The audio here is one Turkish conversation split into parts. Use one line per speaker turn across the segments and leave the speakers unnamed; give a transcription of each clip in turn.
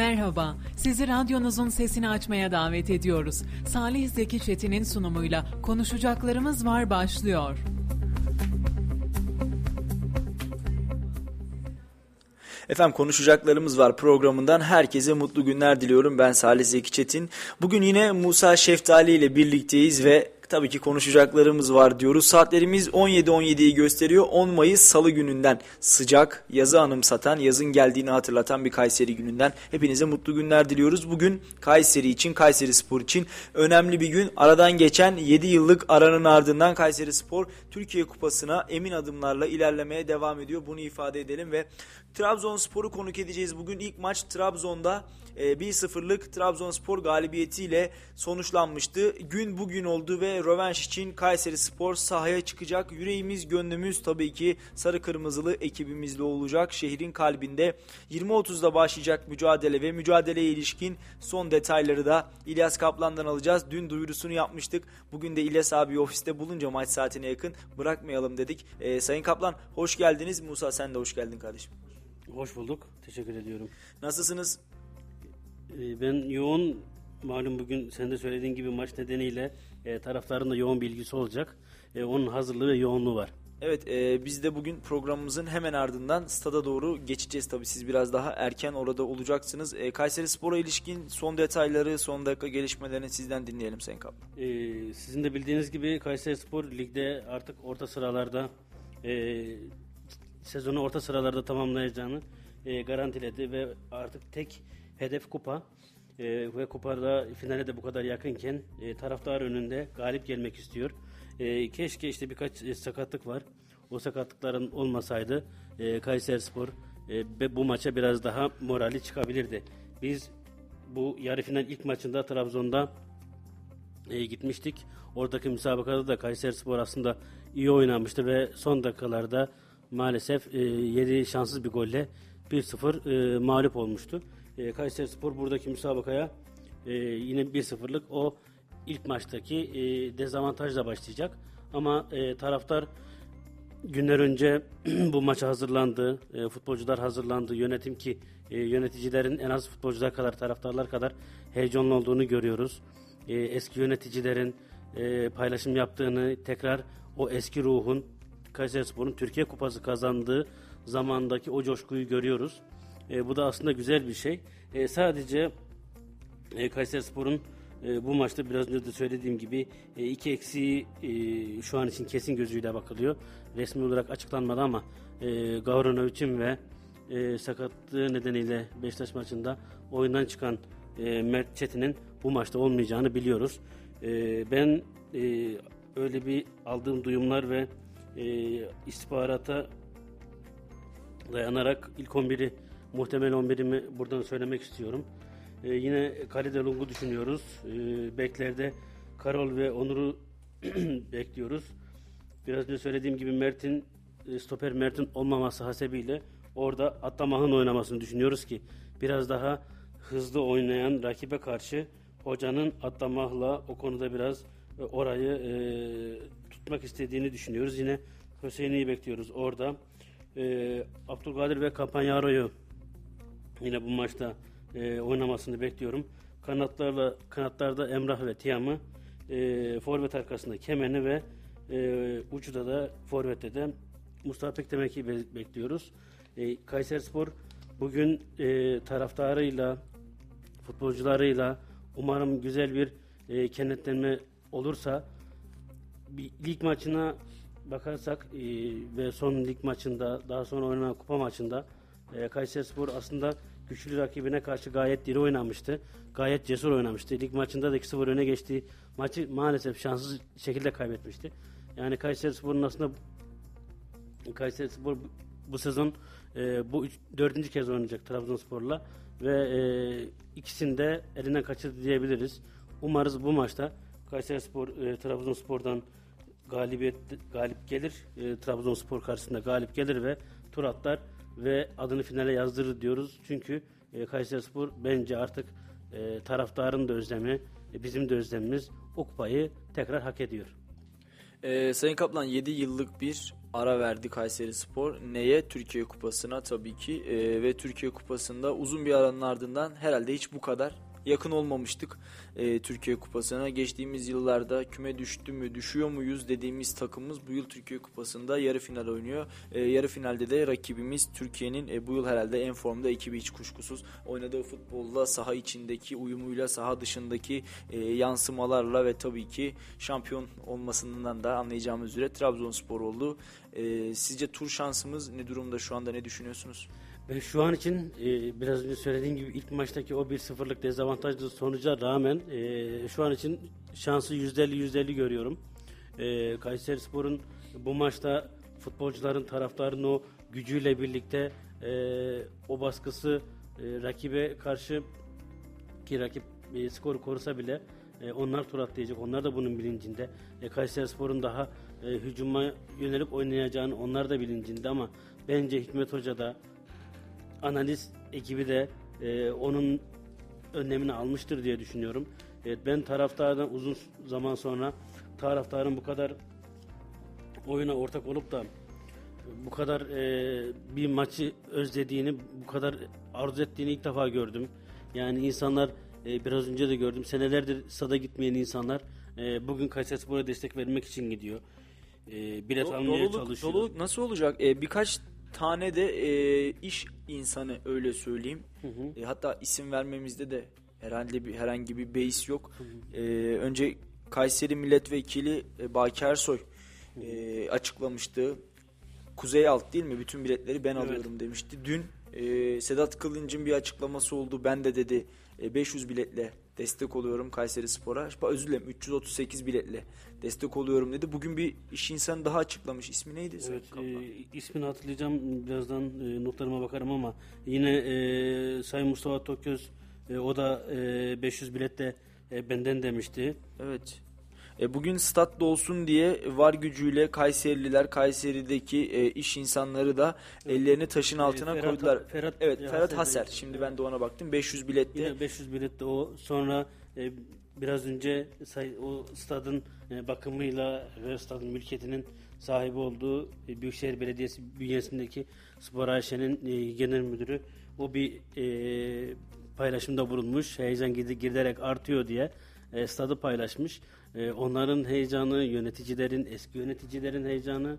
Merhaba, sizi radyonuzun sesini açmaya davet ediyoruz. Salih Zeki Çetin'in sunumuyla Konuşacaklarımız Var başlıyor.
Efendim konuşacaklarımız var programından herkese mutlu günler diliyorum. Ben Salih Zeki Çetin. Bugün yine Musa Şeftali ile birlikteyiz ve tabii ki konuşacaklarımız var diyoruz. Saatlerimiz 17.17'yi gösteriyor. 10 Mayıs Salı gününden sıcak, yazı anımsatan, yazın geldiğini hatırlatan bir Kayseri gününden hepinize mutlu günler diliyoruz. Bugün Kayseri için, Kayseri Spor için önemli bir gün. Aradan geçen 7 yıllık aranın ardından Kayseri Spor Türkiye Kupası'na emin adımlarla ilerlemeye devam ediyor. Bunu ifade edelim ve Trabzonspor'u konuk edeceğiz. Bugün ilk maç Trabzon'da 1-0'lık e, Trabzonspor galibiyetiyle sonuçlanmıştı. Gün bugün oldu ve rövanş için Kayseri Spor sahaya çıkacak. Yüreğimiz, gönlümüz tabii ki sarı kırmızılı ekibimizle olacak. Şehrin kalbinde 20.30'da başlayacak mücadele ve mücadeleye ilişkin son detayları da İlyas Kaplan'dan alacağız. Dün duyurusunu yapmıştık. Bugün de İlyas abi ofiste bulunca maç saatine yakın bırakmayalım dedik. Ee, Sayın Kaplan hoş geldiniz. Musa sen de hoş geldin kardeşim.
Hoş bulduk. Teşekkür ediyorum.
Nasılsınız?
Ee, ben yoğun malum bugün sen de söylediğin gibi maç nedeniyle e, taraftarın da yoğun bilgisi olacak. E, onun hazırlığı ve yoğunluğu var.
Evet e, biz de bugün programımızın hemen ardından stada doğru geçeceğiz. Tabii siz biraz daha erken orada olacaksınız. E, Kayseri Spor'a ilişkin son detayları, son dakika gelişmelerini sizden dinleyelim Sayın Kaplan.
E, sizin de bildiğiniz gibi Kayseri Spor ligde artık orta sıralarda e, sezonu orta sıralarda tamamlayacağını e, garantiledi ve artık tek hedef kupa e, ve kupada finale de bu kadar yakınken e, taraftar önünde galip gelmek istiyor. E, keşke işte birkaç e, sakatlık var. O sakatlıkların olmasaydı e, Kayseri Spor e, bu maça biraz daha morali çıkabilirdi. Biz bu yarı final ilk maçında Trabzon'da e, gitmiştik. Oradaki müsabakada da Kayseri Spor aslında iyi oynamıştı ve son dakikalarda maalesef e, yedi şanssız bir golle 1-0 e, mağlup olmuştu. E, Kayseri Spor buradaki müsabakaya e, yine 1-0'lık o ilk maçtaki e, dezavantajla başlayacak. Ama e, taraftar günler önce bu maça hazırlandı, e, futbolcular hazırlandı, yönetim ki e, yöneticilerin en az futbolcular kadar, taraftarlar kadar heyecanlı olduğunu görüyoruz. E, eski yöneticilerin e, paylaşım yaptığını, tekrar o eski ruhun Kayserispor'un Türkiye Kupası kazandığı zamandaki o coşkuyu görüyoruz. E, bu da aslında güzel bir şey. E, sadece e, Kayserispor'un e, bu maçta biraz önce de söylediğim gibi e, iki eksiği e, şu an için kesin gözüyle bakılıyor. Resmi olarak açıklanmadı ama e, Gavranovic'in ve e, sakatlığı nedeniyle Beşiktaş maçında oyundan çıkan e, Mert Çetin'in bu maçta olmayacağını biliyoruz. E, ben e, öyle bir aldığım duyumlar ve e, istihbarata dayanarak ilk 11'i muhtemel 11'imi buradan söylemek istiyorum. E, yine kalede Lung'u düşünüyoruz. E, beklerde Karol ve Onur'u bekliyoruz. Biraz önce söylediğim gibi Mert'in e, stoper Mert'in olmaması hasebiyle orada Atlamah'ın oynamasını düşünüyoruz ki biraz daha hızlı oynayan rakibe karşı hocanın Atlamah'la o konuda biraz e, orayı e, tutmak istediğini düşünüyoruz. Yine Hüseyin'i bekliyoruz orada. E, Abdülkadir ve Kampanyaro'yu yine bu maçta e, oynamasını bekliyorum. Kanatlarla kanatlarda Emrah ve Tiam'ı e, forvet arkasında Kemen'i ve e, ucuda da forvette de Mustafa Pekdemek'i be bekliyoruz. E, Kayserispor bugün e, taraftarıyla futbolcularıyla umarım güzel bir e, kenetlenme olursa bir lig maçına bakarsak e, ve son lig maçında daha sonra oynanan kupa maçında e, Kayserispor aslında güçlü rakibine karşı gayet diri oynamıştı. Gayet cesur oynamıştı. Lig maçında da 2-0 öne geçtiği maçı maalesef şanssız şekilde kaybetmişti. Yani Kayserispor'un aslında Kayserispor bu, sezon e, bu üç, dördüncü kez oynayacak Trabzonspor'la ve e, ikisini de elinden kaçırdı diyebiliriz. Umarız bu maçta Kayserispor e, Trabzonspor'dan galibiyet galip gelir. E, Trabzonspor karşısında galip gelir ve tur atlar ve adını finale yazdırır diyoruz. Çünkü e, Kayserispor bence artık e, taraftarın da özlemi, e, bizim de özlemimiz o kupayı tekrar hak ediyor.
Ee, Sayın Kaplan 7 yıllık bir ara verdi Kayseri Spor. Neye? Türkiye Kupası'na tabii ki. E, ve Türkiye Kupası'nda uzun bir aranın ardından herhalde hiç bu kadar yakın olmamıştık e, Türkiye Kupası'na. Geçtiğimiz yıllarda küme düştü mü, düşüyor muyuz dediğimiz takımımız bu yıl Türkiye Kupası'nda yarı final oynuyor. E, yarı finalde de rakibimiz Türkiye'nin e, bu yıl herhalde en formda ekibi hiç kuşkusuz. Oynadığı futbolla saha içindeki uyumuyla saha dışındaki e, yansımalarla ve tabii ki şampiyon olmasından da anlayacağımız üzere Trabzonspor oldu. E, sizce tur şansımız ne durumda şu anda ne düşünüyorsunuz?
Şu an için e, biraz önce söylediğim gibi ilk maçtaki o 1-0'lık dezavantajlı sonuca rağmen e, şu an için şansı %50-%50 görüyorum. E, Kayseri Spor'un bu maçta futbolcuların, taraftarın o gücüyle birlikte e, o baskısı rakibe karşı ki rakip skoru korusa bile onlar tur atlayacak. Onlar da bunun bilincinde. E, Kayseri Spor'un daha hücuma yönelik oynayacağını onlar da bilincinde ama bence Hikmet Hoca da analiz ekibi de e, onun önlemini almıştır diye düşünüyorum. Evet, ben taraftardan uzun zaman sonra taraftarın bu kadar oyuna ortak olup da bu kadar e, bir maçı özlediğini, bu kadar arzu ettiğini ilk defa gördüm. Yani insanlar e, biraz önce de gördüm. Senelerdir sada gitmeyen insanlar e, bugün Kayserispor'a destek vermek için gidiyor. E, bilet
Do-
almaya
doluluk,
çalışıyor.
doluluk nasıl olacak? E, birkaç tane de e, iş insanı öyle söyleyeyim. E, hatta isim vermemizde de herhalde bir herhangi bir beis yok. E, önce Kayseri Milletvekili e, Baki Ersoy e, açıklamıştı. Kuzey alt değil mi? Bütün biletleri ben
Evet.
alıyorum demişti. Dün e, Sedat Kılıncı'nın bir açıklaması oldu. Ben de dedi e, 500 biletle destek oluyorum Kayseri Spor'a. Özür dilerim 338 biletle destek oluyorum dedi. Bugün bir iş insanı daha açıklamış. İsmi neydi?
Evet, e, ismini hatırlayacağım. Birazdan e, notlarıma bakarım ama yine e, Sayın Mustafa Toköz e, o da e, 500 bilette e, benden demişti.
Evet. E, bugün stat olsun diye var gücüyle Kayserililer, Kayseri'deki e, iş insanları da ellerini taşın altına
Ferhat-
koydular.
Ferhat-
evet,
e,
Ferhat
Haser.
Şimdi ben de ona baktım. 500 bilette.
Yine 500 bilette o. Sonra e, biraz önce o stadın e, bakımıyla ve stadın mülkiyetinin sahibi olduğu e, Büyükşehir Belediyesi bünyesindeki Spor AŞ'nin e, genel müdürü o bir e, paylaşımda bulunmuş. Heyecan giderek artıyor diye e, stadı paylaşmış. E, onların heyecanı, yöneticilerin, eski yöneticilerin heyecanı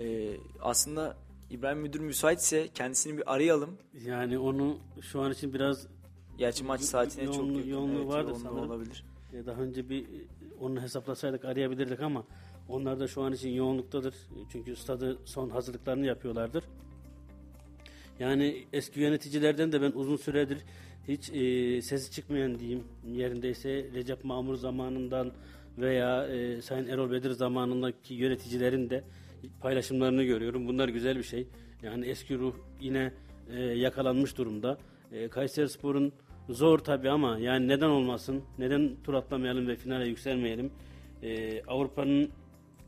E, aslında İbrahim Müdür müsaitse kendisini bir arayalım.
yani onu şu an için biraz
Gerçi maç saatine çok
Yoğunluğu-
yakın.
yoğunluğu
Evet, yoğunluğu
sanırım.
olabilir.
Daha önce bir e, onu hesaplasaydık arayabilirdik ama onlar da şu an için yoğunluktadır. Çünkü stadı son hazırlıklarını yapıyorlardır. Yani eski yöneticilerden de ben uzun süredir hiç e, sesi çıkmayan diyeyim yerindeyse Recep Mamur zamanından veya e, Sayın Erol Bedir zamanındaki yöneticilerin de paylaşımlarını görüyorum. Bunlar güzel bir şey. Yani eski ruh yine e, yakalanmış durumda. E, Kayseri Spor'un zor tabi ama yani neden olmasın? Neden tur atlamayalım ve finale yükselmeyelim? E, Avrupa'nın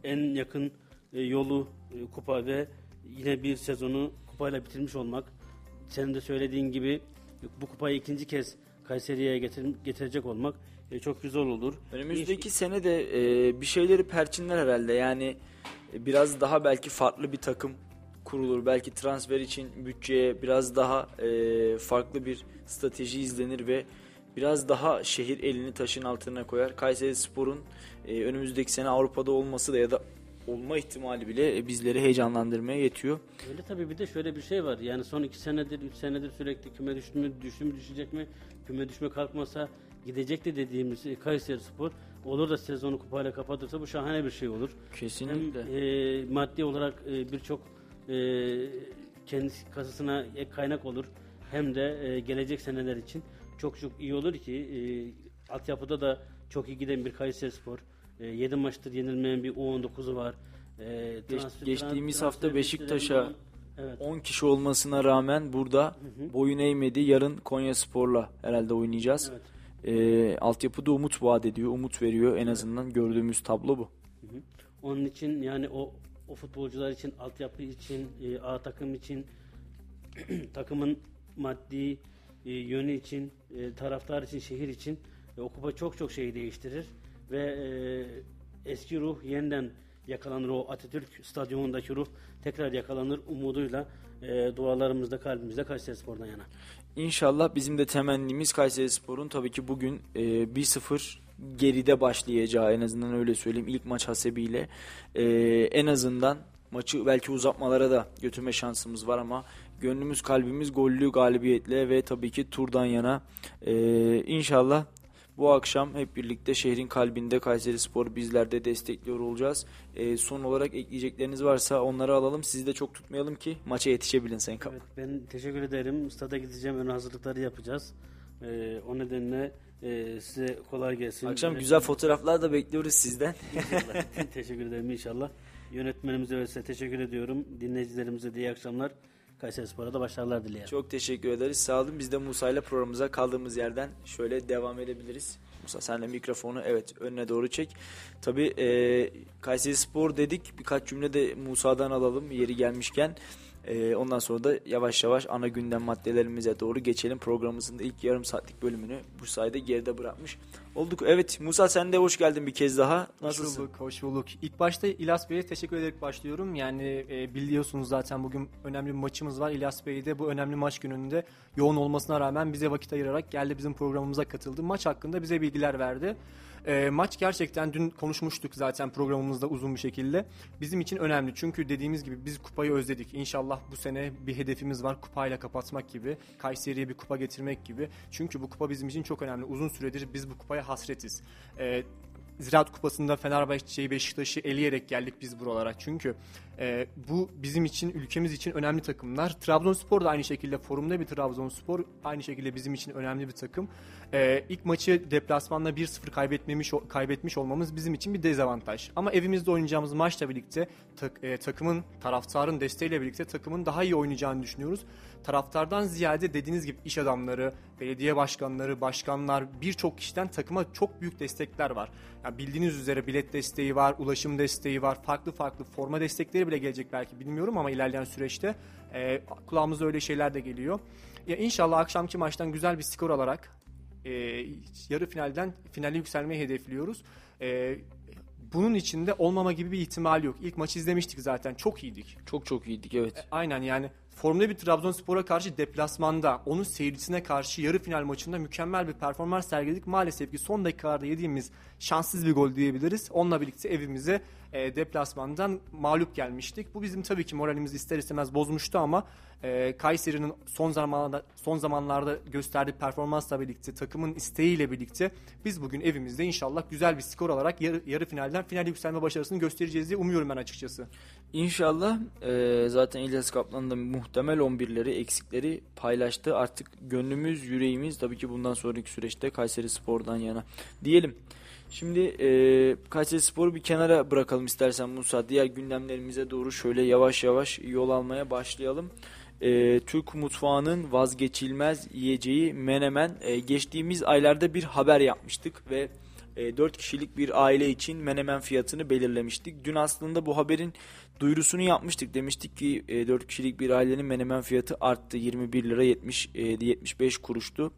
en yakın e, yolu e, kupa ve yine bir sezonu kupayla bitirmiş olmak. Senin de söylediğin gibi bu kupayı ikinci kez Kayseri'ye getir- getirecek olmak e, çok güzel olur.
Önümüzdeki sene de e, bir şeyleri perçinler herhalde. Yani e, biraz daha belki farklı bir takım kurulur. Belki transfer için bütçeye biraz daha e, farklı bir strateji izlenir ve biraz daha şehir elini taşın altına koyar. Kayseri Spor'un e, önümüzdeki sene Avrupa'da olması da ya da olma ihtimali bile bizleri heyecanlandırmaya yetiyor.
Öyle tabii bir de şöyle bir şey var. Yani son iki senedir, üç senedir sürekli küme düştü mü, düştü mü, düşecek mi? Küme düşme kalkmasa gidecekti dediğimiz e, Kayseri Spor olur da sezonu kupayla kapatırsa bu şahane bir şey olur.
Kesinlikle.
Hem e, maddi olarak e, birçok e, kendi kasasına ek kaynak olur. Hem de e, gelecek seneler için çok çok iyi olur ki e, altyapıda da çok iyi giden bir Kayseri Spor. E, 7 maçtır yenilmeyen bir U19'u var. E,
Geç- geçtiğimiz
transfer
hafta Beşiktaş'a
Evet.
10 kişi olmasına rağmen burada boyun eğmedi. Yarın Konya Spor'la herhalde oynayacağız.
Evet.
Ee, altyapıda umut vaat ediyor, umut veriyor. En azından gördüğümüz tablo bu.
Hı hı. Onun için yani o o futbolcular için, altyapı için, e, A takım için, takımın maddi e, yönü için, e, taraftar için, şehir için e, o kupa çok çok şey değiştirir ve e, eski ruh yeniden yakalanır o Atatürk stadyumundaki ruh tekrar yakalanır umuduyla e, dualarımızda kalbimizde Kayseri Spor'dan yana.
İnşallah bizim de temennimiz Kayseri Spor'un tabii ki bugün e, 1-0 geride başlayacağı en azından öyle söyleyeyim ilk maç hasebiyle e, en azından maçı belki uzatmalara da götürme şansımız var ama gönlümüz kalbimiz gollü galibiyetle ve tabii ki turdan yana e, inşallah bu akşam hep birlikte şehrin kalbinde Kayseri Spor bizler de destekliyor olacağız. E, son olarak ekleyecekleriniz varsa onları alalım. Sizi de çok tutmayalım ki maça yetişebilin Sayın Kaptan.
Evet, ben teşekkür ederim. Stada gideceğim. Ön hazırlıkları yapacağız. E, o nedenle e, size kolay gelsin.
Akşam güzel fotoğraflar da bekliyoruz sizden.
teşekkür ederim inşallah. Yönetmenimize ve size teşekkür ediyorum. Dinleyicilerimize de iyi akşamlar. Kayseri Spor'a da başarılar dileyelim.
Çok teşekkür ederiz. Sağ olun. Biz de Musa ile programımıza kaldığımız yerden şöyle devam edebiliriz. Musa sen de mikrofonu evet önüne doğru çek. Tabii e, Kayseri Spor dedik. Birkaç cümle de Musa'dan alalım yeri gelmişken. E, ondan sonra da yavaş yavaş ana gündem maddelerimize doğru geçelim. Programımızın ilk yarım saatlik bölümünü bu sayede geride bırakmış olduk. Evet Musa sen de hoş geldin bir kez daha. Nasılsın?
Hoş bulduk, hoş bulduk. İlk başta İlyas Bey'e teşekkür ederek başlıyorum. Yani e, biliyorsunuz zaten bugün önemli bir maçımız var. İlyas Bey de bu önemli maç gününde yoğun olmasına rağmen bize vakit ayırarak geldi bizim programımıza katıldı. Maç hakkında bize bilgiler verdi. E, maç gerçekten dün konuşmuştuk zaten programımızda uzun bir şekilde. Bizim için önemli çünkü dediğimiz gibi biz kupayı özledik. İnşallah bu sene bir hedefimiz var kupayla kapatmak gibi. Kayseri'ye bir kupa getirmek gibi. Çünkü bu kupa bizim için çok önemli. Uzun süredir biz bu kupaya hasretiz. E, Ziraat Kupası'nda Fenerbahçe'yi Beşiktaş'ı eleyerek geldik biz buralara. Çünkü e, bu bizim için, ülkemiz için önemli takımlar. Trabzonspor da aynı şekilde forumda bir Trabzonspor. Aynı şekilde bizim için önemli bir takım. E, ilk maçı deplasmanda 1-0 kaybetmemiş kaybetmiş olmamız bizim için bir dezavantaj. Ama evimizde oynayacağımız maçla birlikte tak, e, takımın, taraftarın desteğiyle birlikte takımın daha iyi oynayacağını düşünüyoruz. Taraftardan ziyade dediğiniz gibi iş adamları, belediye başkanları, başkanlar birçok kişiden takıma çok büyük destekler var. Yani bildiğiniz üzere bilet desteği var, ulaşım desteği var, farklı farklı forma destekleri bile gelecek belki bilmiyorum ama ilerleyen süreçte e, kulağımıza öyle şeyler de geliyor. Ya inşallah akşamki maçtan güzel bir skor alarak e, yarı finalden finale yükselmeyi hedefliyoruz. E, bunun içinde olmama gibi bir ihtimal yok. İlk maçı izlemiştik zaten. Çok iyiydik.
Çok çok iyiydik evet. E,
aynen yani Formda bir Trabzonspor'a karşı deplasmanda, onun seyircisine karşı yarı final maçında mükemmel bir performans sergiledik. Maalesef ki son dakikalarda yediğimiz şanssız bir gol diyebiliriz. Onunla birlikte evimize e, deplasmandan mağlup gelmiştik. Bu bizim tabii ki moralimizi ister istemez bozmuştu ama e, Kayseri'nin son zamanlarda son zamanlarda gösterdiği performansla birlikte takımın isteğiyle birlikte biz bugün evimizde inşallah güzel bir skor alarak yarı, yarı finalden final yükselme başarısını göstereceğiz diye umuyorum ben açıkçası.
İnşallah e, zaten İlyas Kaplan da muhtemel 11'leri eksikleri paylaştı. Artık gönlümüz yüreğimiz tabii ki bundan sonraki süreçte Kayseri Spor'dan yana diyelim. Şimdi e, Kayseri Spor'u bir kenara bırakalım istersen Musa. Diğer gündemlerimize doğru şöyle yavaş yavaş yol almaya başlayalım. E, Türk mutfağının vazgeçilmez yiyeceği menemen. E, geçtiğimiz aylarda bir haber yapmıştık ve e, 4 kişilik bir aile için menemen fiyatını belirlemiştik. Dün aslında bu haberin duyurusunu yapmıştık. Demiştik ki e, 4 kişilik bir ailenin menemen fiyatı arttı. 21 lira 70 e, 75 kuruştu.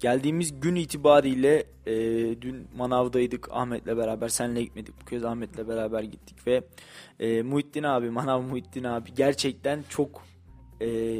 Geldiğimiz gün itibariyle e, dün manavdaydık Ahmet'le beraber. Senle gitmedik bu kez Ahmet'le beraber gittik ve e, Muhittin abi, manav Muhittin abi gerçekten çok e,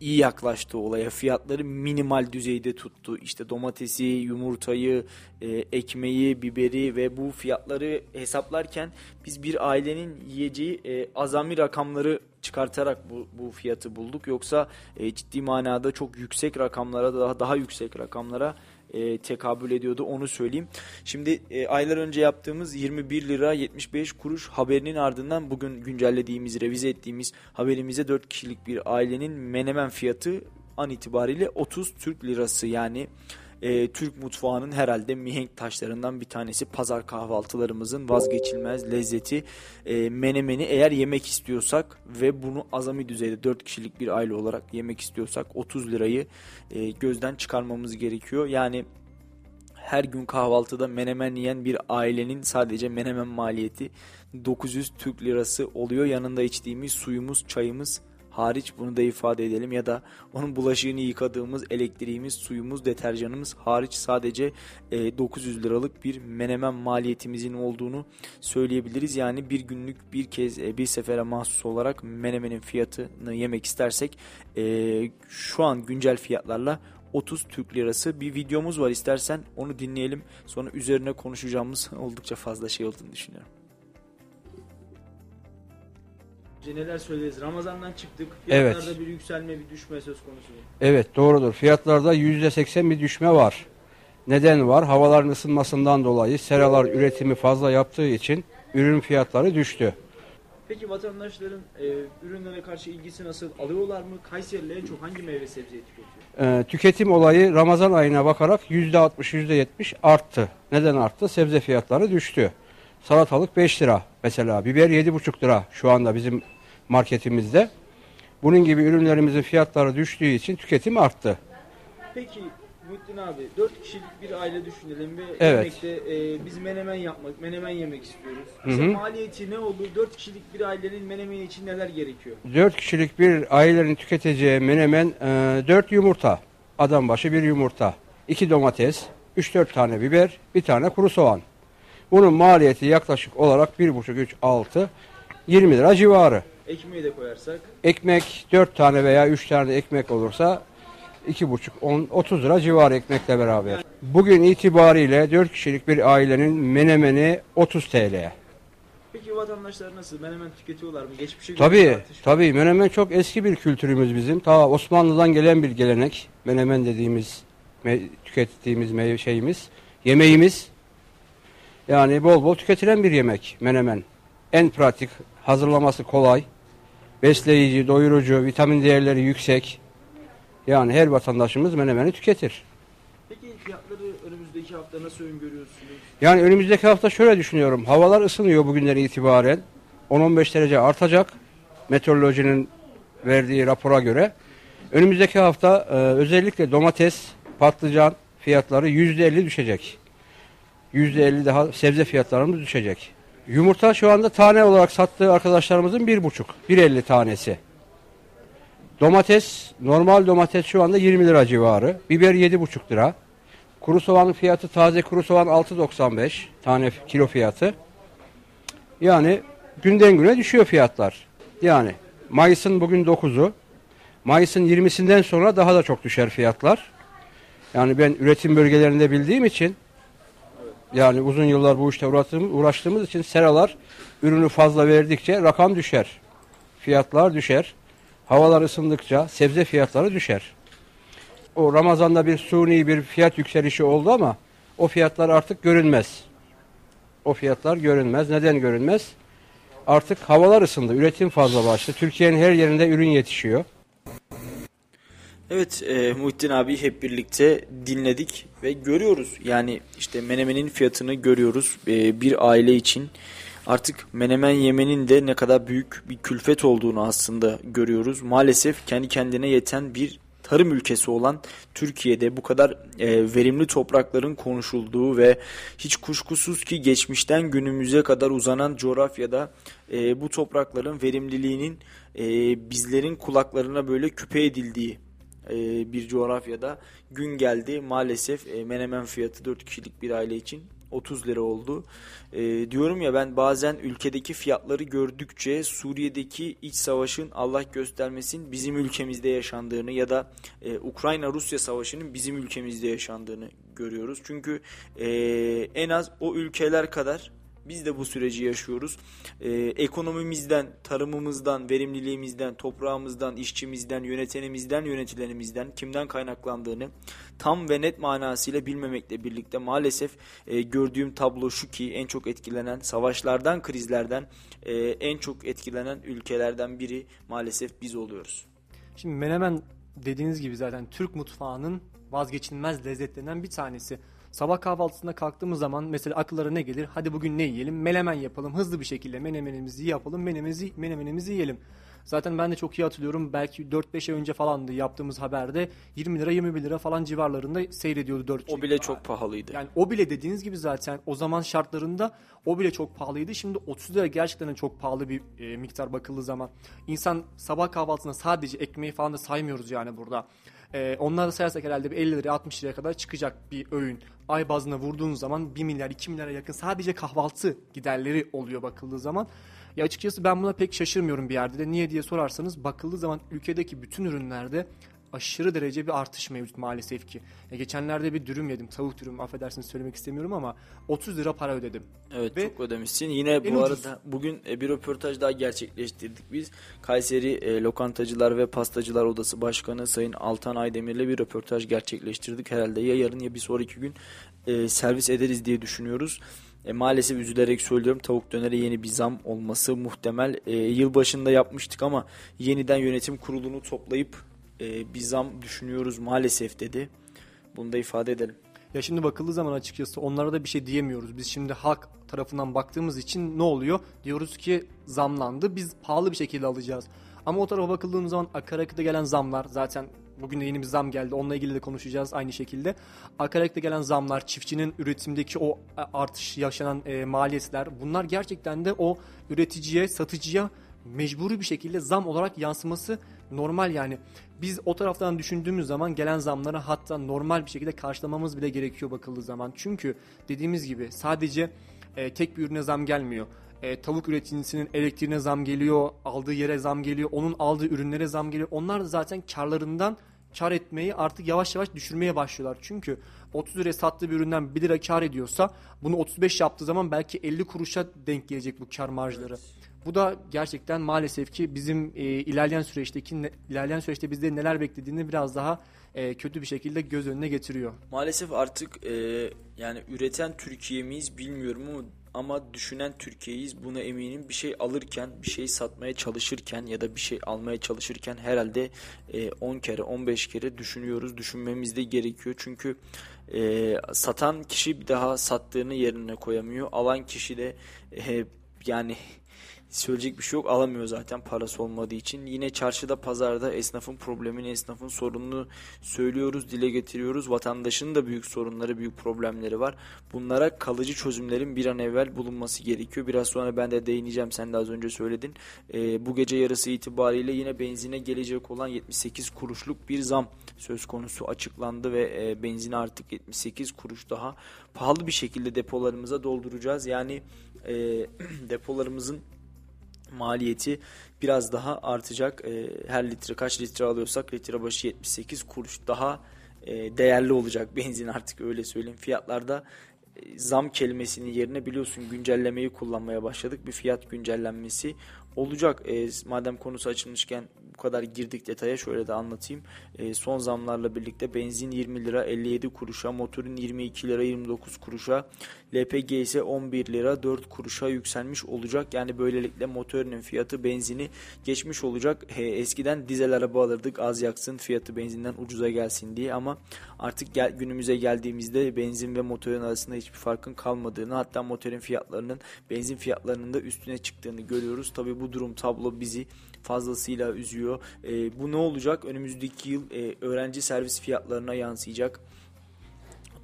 iyi yaklaştı olaya. Fiyatları minimal düzeyde tuttu. İşte domatesi, yumurtayı, e, ekmeği, biberi ve bu fiyatları hesaplarken biz bir ailenin yiyeceği e, azami rakamları çıkartarak bu, bu fiyatı bulduk. Yoksa e, ciddi manada çok yüksek rakamlara daha daha yüksek rakamlara e, tekabül ediyordu onu söyleyeyim. Şimdi e, aylar önce yaptığımız 21 lira 75 kuruş haberinin ardından bugün güncellediğimiz, revize ettiğimiz haberimize 4 kişilik bir ailenin menemen fiyatı an itibariyle 30 Türk lirası yani e, Türk mutfağının herhalde mihenk taşlarından bir tanesi. Pazar kahvaltılarımızın vazgeçilmez lezzeti e, menemeni eğer yemek istiyorsak ve bunu azami düzeyde 4 kişilik bir aile olarak yemek istiyorsak 30 lirayı e, gözden çıkarmamız gerekiyor. Yani her gün kahvaltıda menemen yiyen bir ailenin sadece menemen maliyeti 900 Türk lirası oluyor. Yanında içtiğimiz suyumuz, çayımız hariç bunu da ifade edelim ya da onun bulaşığını yıkadığımız elektriğimiz, suyumuz, deterjanımız hariç sadece e, 900 liralık bir menemen maliyetimizin olduğunu söyleyebiliriz. Yani bir günlük bir kez e, bir sefere mahsus olarak menemenin fiyatını yemek istersek e, şu an güncel fiyatlarla 30 Türk Lirası bir videomuz var istersen onu dinleyelim sonra üzerine konuşacağımız oldukça fazla şey olduğunu düşünüyorum. Neler söyleriz? Ramazan'dan çıktık. Fiyatlarda
Evet.
bir yükselme, bir düşme söz konusu.
Evet doğrudur. Fiyatlarda %80 bir düşme var. Neden var? Havaların ısınmasından dolayı seralar üretimi fazla yaptığı için ürün fiyatları düştü.
Peki vatandaşların e, ürünlere karşı ilgisi nasıl? Alıyorlar mı? Kayseri'de en çok hangi meyve sebzeyi tüketiyor?
Ee, tüketim olayı Ramazan ayına bakarak %60, %70 arttı. Neden arttı? Sebze fiyatları düştü. Salatalık 5 lira mesela. Biber 7,5 lira şu anda bizim marketimizde. Bunun gibi ürünlerimizin fiyatları düştüğü için tüketim arttı.
Peki Muhittin abi 4 kişilik bir aile düşünelim ve
Evet.
yemekte e, biz menemen yapmak, menemen yemek istiyoruz. İşte
hı.
maliyeti ne olur? 4 kişilik bir ailenin menemeni için neler gerekiyor?
4 kişilik bir ailenin tüketeceği menemen 4 yumurta. Adam başı bir yumurta. 2 domates, 3-4 tane biber, bir tane kuru soğan. Bunun maliyeti yaklaşık olarak 1,5-3-6 20 lira civarı.
Ekmeği de koyarsak
Ekmek 4 tane veya 3 tane ekmek olursa 2,5-10 30 lira civarı ekmekle beraber. Bugün itibariyle 4 kişilik bir ailenin menemeni 30 TL.
Peki vatandaşlar nasıl? Menemen tüketiyorlar mı? Geçmişe göre
Tabii, tabii menemen çok eski bir kültürümüz bizim. Ta Osmanlı'dan gelen bir gelenek. Menemen dediğimiz, me- tükettiğimiz meyve şeyimiz, yemeğimiz. Yani bol bol tüketilen bir yemek menemen. En pratik, hazırlaması kolay, besleyici, doyurucu, vitamin değerleri yüksek. Yani her vatandaşımız menemeni tüketir.
Peki fiyatları önümüzdeki hafta nasıl öngörüyorsunuz?
Yani önümüzdeki hafta şöyle düşünüyorum. Havalar ısınıyor bugünden itibaren. 10-15 derece artacak. Meteorolojinin verdiği rapora göre. Önümüzdeki hafta e, özellikle domates, patlıcan fiyatları %50 düşecek. %50 daha sebze fiyatlarımız düşecek. Yumurta şu anda tane olarak sattığı arkadaşlarımızın 1,5, 1,50 tanesi. Domates, normal domates şu anda 20 lira civarı. Biber 7,5 lira. Kuru soğanın fiyatı taze kuru soğan 6.95 tane kilo fiyatı. Yani günden güne düşüyor fiyatlar. Yani Mayıs'ın bugün 9'u. Mayıs'ın 20'sinden sonra daha da çok düşer fiyatlar. Yani ben üretim bölgelerinde bildiğim için yani uzun yıllar bu işte uğraştığım- uğraştığımız için seralar ürünü fazla verdikçe rakam düşer. Fiyatlar düşer. Havalar ısındıkça sebze fiyatları düşer o Ramazan'da bir suni bir fiyat yükselişi oldu ama o fiyatlar artık görünmez. O fiyatlar görünmez. Neden görünmez? Artık havalar ısındı. Üretim fazla başladı. Türkiye'nin her yerinde ürün yetişiyor.
Evet e, Muhittin abi hep birlikte dinledik ve görüyoruz. Yani işte menemenin fiyatını görüyoruz E, bir aile için. Artık menemen yemenin de ne kadar büyük bir külfet olduğunu aslında görüyoruz. Maalesef kendi kendine yeten bir tarım ülkesi olan Türkiye'de bu kadar e, verimli toprakların konuşulduğu ve hiç kuşkusuz ki geçmişten günümüze kadar uzanan coğrafyada e, bu toprakların verimliliğinin e, bizlerin kulaklarına böyle küpe edildiği e, bir coğrafyada gün geldi maalesef e, menemen fiyatı 4 kişilik bir aile için 30 lira oldu. E, diyorum ya ben bazen ülkedeki fiyatları gördükçe Suriye'deki iç savaşın Allah göstermesin bizim ülkemizde yaşandığını ya da e, Ukrayna-Rusya savaşının bizim ülkemizde yaşandığını görüyoruz. Çünkü e, en az o ülkeler kadar biz de bu süreci yaşıyoruz. Ee, ekonomimizden, tarımımızdan, verimliliğimizden, toprağımızdan, işçimizden, yönetenimizden, yönetilenimizden kimden kaynaklandığını tam ve net manasıyla bilmemekle birlikte maalesef e, gördüğüm tablo şu ki en çok etkilenen savaşlardan, krizlerden e, en çok etkilenen ülkelerden biri maalesef biz oluyoruz.
Şimdi menemen dediğiniz gibi zaten Türk mutfağının vazgeçilmez lezzetlerinden bir tanesi. Sabah kahvaltısında kalktığımız zaman mesela akıllara ne gelir? Hadi bugün ne yiyelim? Menemen yapalım. Hızlı bir şekilde menemenimizi yapalım. Menemenimizi, menemenimizi yiyelim. Zaten ben de çok iyi hatırlıyorum. Belki 4-5 ay önce falandı yaptığımız haberde 20 lira 21 lira falan civarlarında seyrediyordu 4
O bile çok pahalıydı.
Yani o bile dediğiniz gibi zaten o zaman şartlarında o bile çok pahalıydı. Şimdi 30 lira gerçekten çok pahalı bir e, miktar bakıldığı zaman. İnsan sabah kahvaltısında sadece ekmeği falan da saymıyoruz yani burada. E, onları da sayarsak herhalde bir 50 liraya 60 liraya kadar çıkacak bir öğün. Ay bazına vurduğunuz zaman 1 milyar 2 milyara yakın sadece kahvaltı giderleri oluyor bakıldığı zaman. Ya açıkçası ben buna pek şaşırmıyorum bir yerde de. Niye diye sorarsanız bakıldığı zaman ülkedeki bütün ürünlerde aşırı derece bir artış mevcut maalesef ki. Ya geçenlerde bir dürüm yedim. Tavuk dürüm affedersiniz söylemek istemiyorum ama 30 lira para ödedim.
Evet
Ve
çok ödemişsin. Yine bu
ucuz.
arada bugün e, bir röportaj daha gerçekleştirdik biz. Kayseri e, Lokantacılar ve Pastacılar Odası Başkanı Sayın Altan Aydemir'le bir röportaj gerçekleştirdik. Herhalde ya yarın ya bir sonraki gün e, servis ederiz diye düşünüyoruz. E, maalesef üzülerek söylüyorum tavuk dönere yeni bir zam olması muhtemel. E, yılbaşında yapmıştık ama yeniden yönetim kurulunu toplayıp e, bir zam düşünüyoruz maalesef dedi. Bunu da ifade edelim.
Ya şimdi bakıldığı zaman açıkçası onlara da bir şey diyemiyoruz. Biz şimdi halk tarafından baktığımız için ne oluyor? Diyoruz ki zamlandı. Biz pahalı bir şekilde alacağız. Ama o tarafa bakıldığımız zaman akaryakıta gelen zamlar zaten bugün de yeni bir zam geldi. Onunla ilgili de konuşacağız aynı şekilde. Akaryakıta gelen zamlar, çiftçinin üretimdeki o artış yaşanan e, maliyetler bunlar gerçekten de o üreticiye, satıcıya mecburi bir şekilde zam olarak yansıması normal yani. Biz o taraftan düşündüğümüz zaman gelen zamları hatta normal bir şekilde karşılamamız bile gerekiyor bakıldığı zaman. Çünkü dediğimiz gibi sadece e, tek bir ürüne zam gelmiyor. E, tavuk üreticisinin elektriğine zam geliyor, aldığı yere zam geliyor, onun aldığı ürünlere zam geliyor. Onlar da zaten karlarından kar etmeyi artık yavaş yavaş düşürmeye başlıyorlar. Çünkü 30 liraya sattığı bir üründen 1 lira kar ediyorsa bunu 35 yaptığı zaman belki 50 kuruşa denk gelecek bu kar marjları. Bu da gerçekten maalesef ki bizim e, ilerleyen süreçteki ne- ilerleyen süreçte bizde neler beklediğini biraz daha e, kötü bir şekilde göz önüne getiriyor.
Maalesef artık e, yani üreten Türkiye miyiz bilmiyorum ama ama düşünen Türkiye'yiz buna eminim. Bir şey alırken, bir şey satmaya çalışırken ya da bir şey almaya çalışırken herhalde e, 10 kere, 15 kere düşünüyoruz. Düşünmemiz de gerekiyor. Çünkü e, satan kişi bir daha sattığını yerine koyamıyor. Alan kişi de e, yani söyleyecek bir şey yok alamıyor zaten parası olmadığı için. Yine çarşıda pazarda esnafın problemini esnafın sorununu söylüyoruz dile getiriyoruz. Vatandaşın da büyük sorunları büyük problemleri var. Bunlara kalıcı çözümlerin bir an evvel bulunması gerekiyor. Biraz sonra ben de değineceğim sen de az önce söyledin. Ee, bu gece yarısı itibariyle yine benzine gelecek olan 78 kuruşluk bir zam söz konusu açıklandı ve e, benzini artık 78 kuruş daha pahalı bir şekilde depolarımıza dolduracağız. Yani e, depolarımızın maliyeti biraz daha artacak. E, her litre kaç litre alıyorsak litre başı 78 kuruş daha e, değerli olacak benzin artık öyle söyleyeyim. Fiyatlarda e, zam kelimesinin yerine biliyorsun güncellemeyi kullanmaya başladık. Bir fiyat güncellenmesi olacak. E, madem konusu açılmışken kadar girdik detaya şöyle de anlatayım. E, son zamlarla birlikte benzin 20 lira 57 kuruşa, motorun 22 lira 29 kuruşa, LPG ise 11 lira 4 kuruşa yükselmiş olacak. Yani böylelikle motorunun fiyatı benzini geçmiş olacak. E, eskiden dizel araba alırdık az yaksın fiyatı benzinden ucuza gelsin diye ama artık gel, günümüze geldiğimizde benzin ve motorun arasında hiçbir farkın kalmadığını hatta motorun fiyatlarının benzin fiyatlarının da üstüne çıktığını görüyoruz. Tabi bu durum tablo bizi fazlasıyla üzüyor. E, bu ne olacak? Önümüzdeki yıl e, öğrenci servis fiyatlarına yansıyacak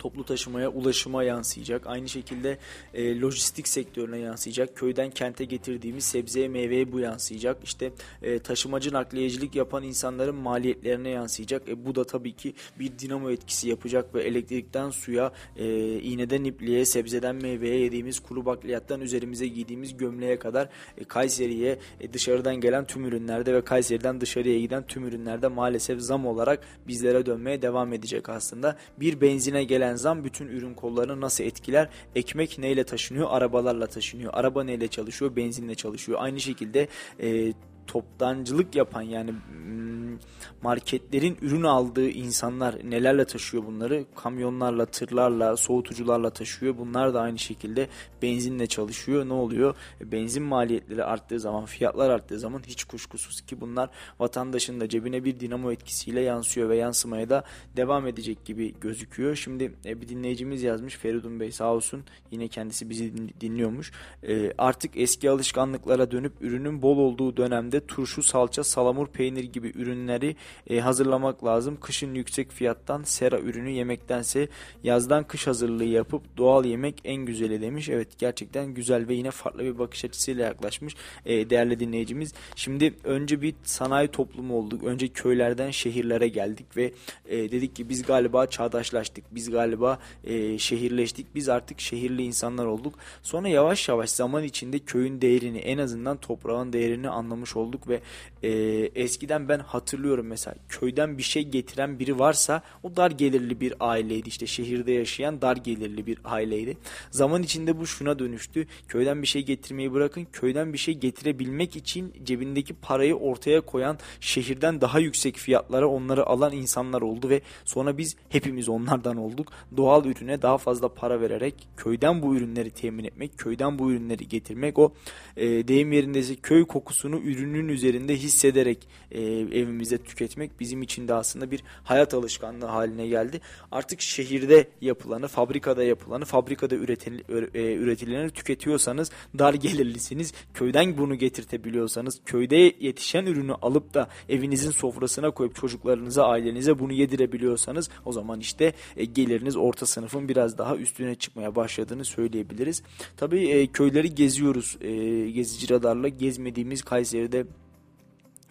toplu taşımaya, ulaşıma yansıyacak. Aynı şekilde e, lojistik sektörüne yansıyacak. Köyden kente getirdiğimiz sebzeye, meyveye bu yansıyacak. İşte e, taşımacı nakliyecilik yapan insanların maliyetlerine yansıyacak. E, bu da tabii ki bir dinamo etkisi yapacak ve elektrikten suya, e, iğneden ipliğe, sebzeden meyveye yediğimiz kuru bakliyattan üzerimize giydiğimiz gömleğe kadar e, Kayseri'ye e, dışarıdan gelen tüm ürünlerde ve Kayseri'den dışarıya giden tüm ürünlerde maalesef zam olarak bizlere dönmeye devam edecek aslında. Bir benzine gelen zam bütün ürün kollarını nasıl etkiler? Ekmek neyle taşınıyor? Arabalarla taşınıyor. Araba neyle çalışıyor? Benzinle çalışıyor. Aynı şekilde e, toptancılık yapan yani mm, marketlerin ürün aldığı insanlar nelerle taşıyor bunları? Kamyonlarla, tırlarla, soğutucularla taşıyor. Bunlar da aynı şekilde benzinle çalışıyor. Ne oluyor? E, Benzin maliyetleri arttığı zaman, fiyatlar arttığı zaman hiç kuşkusuz ki bunlar vatandaşın da cebine bir dinamo etkisiyle yansıyor ve yansımaya da devam edecek gibi gözüküyor. Şimdi e, bir dinleyicimiz yazmış Feridun Bey sağ olsun yine kendisi bizi din- dinliyormuş. E, artık eski alışkanlıklara dönüp ürünün bol olduğu dönemde evde turşu, salça, salamur, peynir gibi ürünleri e, hazırlamak lazım. Kışın yüksek fiyattan sera ürünü yemektense yazdan kış hazırlığı yapıp doğal yemek en güzeli demiş. Evet gerçekten güzel ve yine farklı bir bakış açısıyla yaklaşmış e, değerli dinleyicimiz. Şimdi önce bir sanayi toplumu olduk. Önce köylerden şehirlere geldik ve e, dedik ki biz galiba çağdaşlaştık. Biz galiba e, şehirleştik. Biz artık şehirli insanlar olduk. Sonra yavaş yavaş zaman içinde köyün değerini en azından toprağın değerini anlamış olduk ve e, eskiden ben hatırlıyorum mesela köyden bir şey getiren biri varsa o dar gelirli bir aileydi. İşte şehirde yaşayan dar gelirli bir aileydi. Zaman içinde bu şuna dönüştü. Köyden bir şey getirmeyi bırakın. Köyden bir şey getirebilmek için cebindeki parayı ortaya koyan şehirden daha yüksek fiyatlara onları alan insanlar oldu ve sonra biz hepimiz onlardan olduk. Doğal ürüne daha fazla para vererek köyden bu ürünleri temin etmek, köyden bu ürünleri getirmek o e, deyim yerindeyse köy kokusunu ürünün üzerinde hissederek e, evimizde tüketmek bizim için de aslında bir hayat alışkanlığı haline geldi. Artık şehirde yapılanı, fabrikada yapılanı, fabrikada üretilen, e, üretileni tüketiyorsanız dar gelirlisiniz. Köyden bunu getirtebiliyorsanız, köyde yetişen ürünü alıp da evinizin sofrasına koyup çocuklarınıza, ailenize bunu yedirebiliyorsanız o zaman işte e, geliriniz orta sınıfın biraz daha üstüne çıkmaya başladığını söyleyebiliriz. Tabii e, köyleri geziyoruz. E, gezici radarla gezmediğimiz Kayseri'de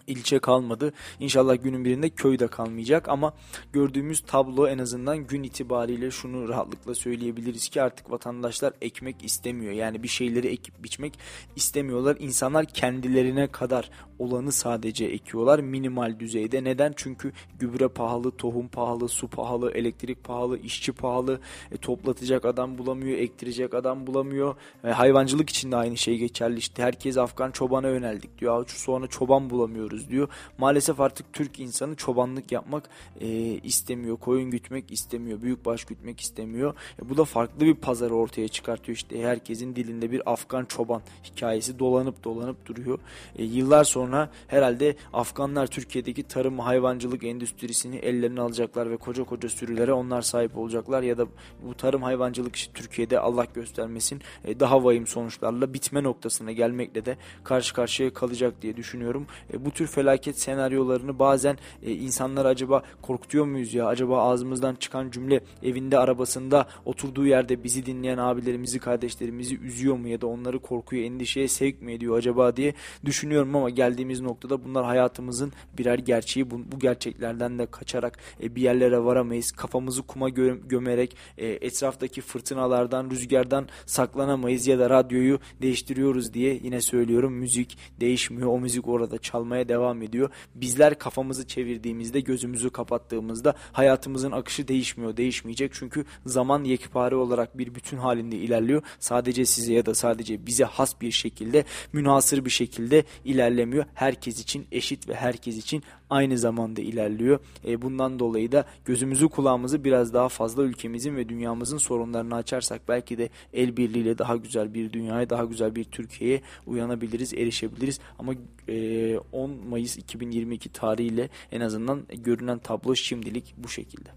ilçe kalmadı. İnşallah günün birinde köy de kalmayacak ama gördüğümüz tablo en azından gün itibariyle şunu rahatlıkla söyleyebiliriz ki artık vatandaşlar ekmek istemiyor. Yani bir şeyleri ekip biçmek istemiyorlar. İnsanlar kendilerine kadar olanı sadece ekiyorlar minimal düzeyde. Neden? Çünkü gübre pahalı, tohum pahalı, su pahalı, elektrik pahalı, işçi pahalı. E, toplatacak adam bulamıyor, ektirecek adam bulamıyor. E, hayvancılık için de aynı şey geçerli. İşte herkes Afgan çobana yöneldik diyor. Sonra çoban bulamıyoruz diyor. Maalesef artık Türk insanı çobanlık yapmak e, istemiyor. Koyun gütmek istemiyor. Büyükbaş gütmek istemiyor. E, bu da farklı bir pazarı ortaya çıkartıyor. İşte herkesin dilinde bir Afgan çoban hikayesi dolanıp dolanıp duruyor. E, yıllar sonra sonra herhalde Afganlar Türkiye'deki tarım hayvancılık endüstrisini ellerine alacaklar ve koca koca sürülere onlar sahip olacaklar ya da bu tarım hayvancılık işi Türkiye'de Allah göstermesin e, daha vahim sonuçlarla bitme noktasına gelmekle de karşı karşıya kalacak diye düşünüyorum. E, bu tür felaket senaryolarını bazen e, insanlar acaba korkutuyor muyuz ya? Acaba ağzımızdan çıkan cümle evinde arabasında oturduğu yerde bizi dinleyen abilerimizi kardeşlerimizi üzüyor mu ya da onları korkuya endişeye sevk mi ediyor acaba diye düşünüyorum ama geldi geldiğimiz noktada bunlar hayatımızın birer gerçeği. Bu, bu gerçeklerden de kaçarak e, bir yerlere varamayız. Kafamızı kuma gö gömerek e, etraftaki fırtınalardan, rüzgardan saklanamayız ya da radyoyu değiştiriyoruz diye yine söylüyorum müzik değişmiyor. O müzik orada çalmaya devam ediyor. Bizler kafamızı çevirdiğimizde, gözümüzü kapattığımızda hayatımızın akışı değişmiyor, değişmeyecek. Çünkü zaman yekpare olarak bir bütün halinde ilerliyor. Sadece size ya da sadece bize has bir şekilde, münhasır bir şekilde ilerlemiyor herkes için eşit ve herkes için aynı zamanda ilerliyor. E, bundan dolayı da gözümüzü kulağımızı biraz daha fazla ülkemizin ve dünyamızın sorunlarını açarsak belki de el birliğiyle daha güzel bir dünyaya, daha güzel bir Türkiye'ye uyanabiliriz, erişebiliriz. Ama e, 10 Mayıs 2022 tarihiyle en azından görünen tablo şimdilik bu şekilde.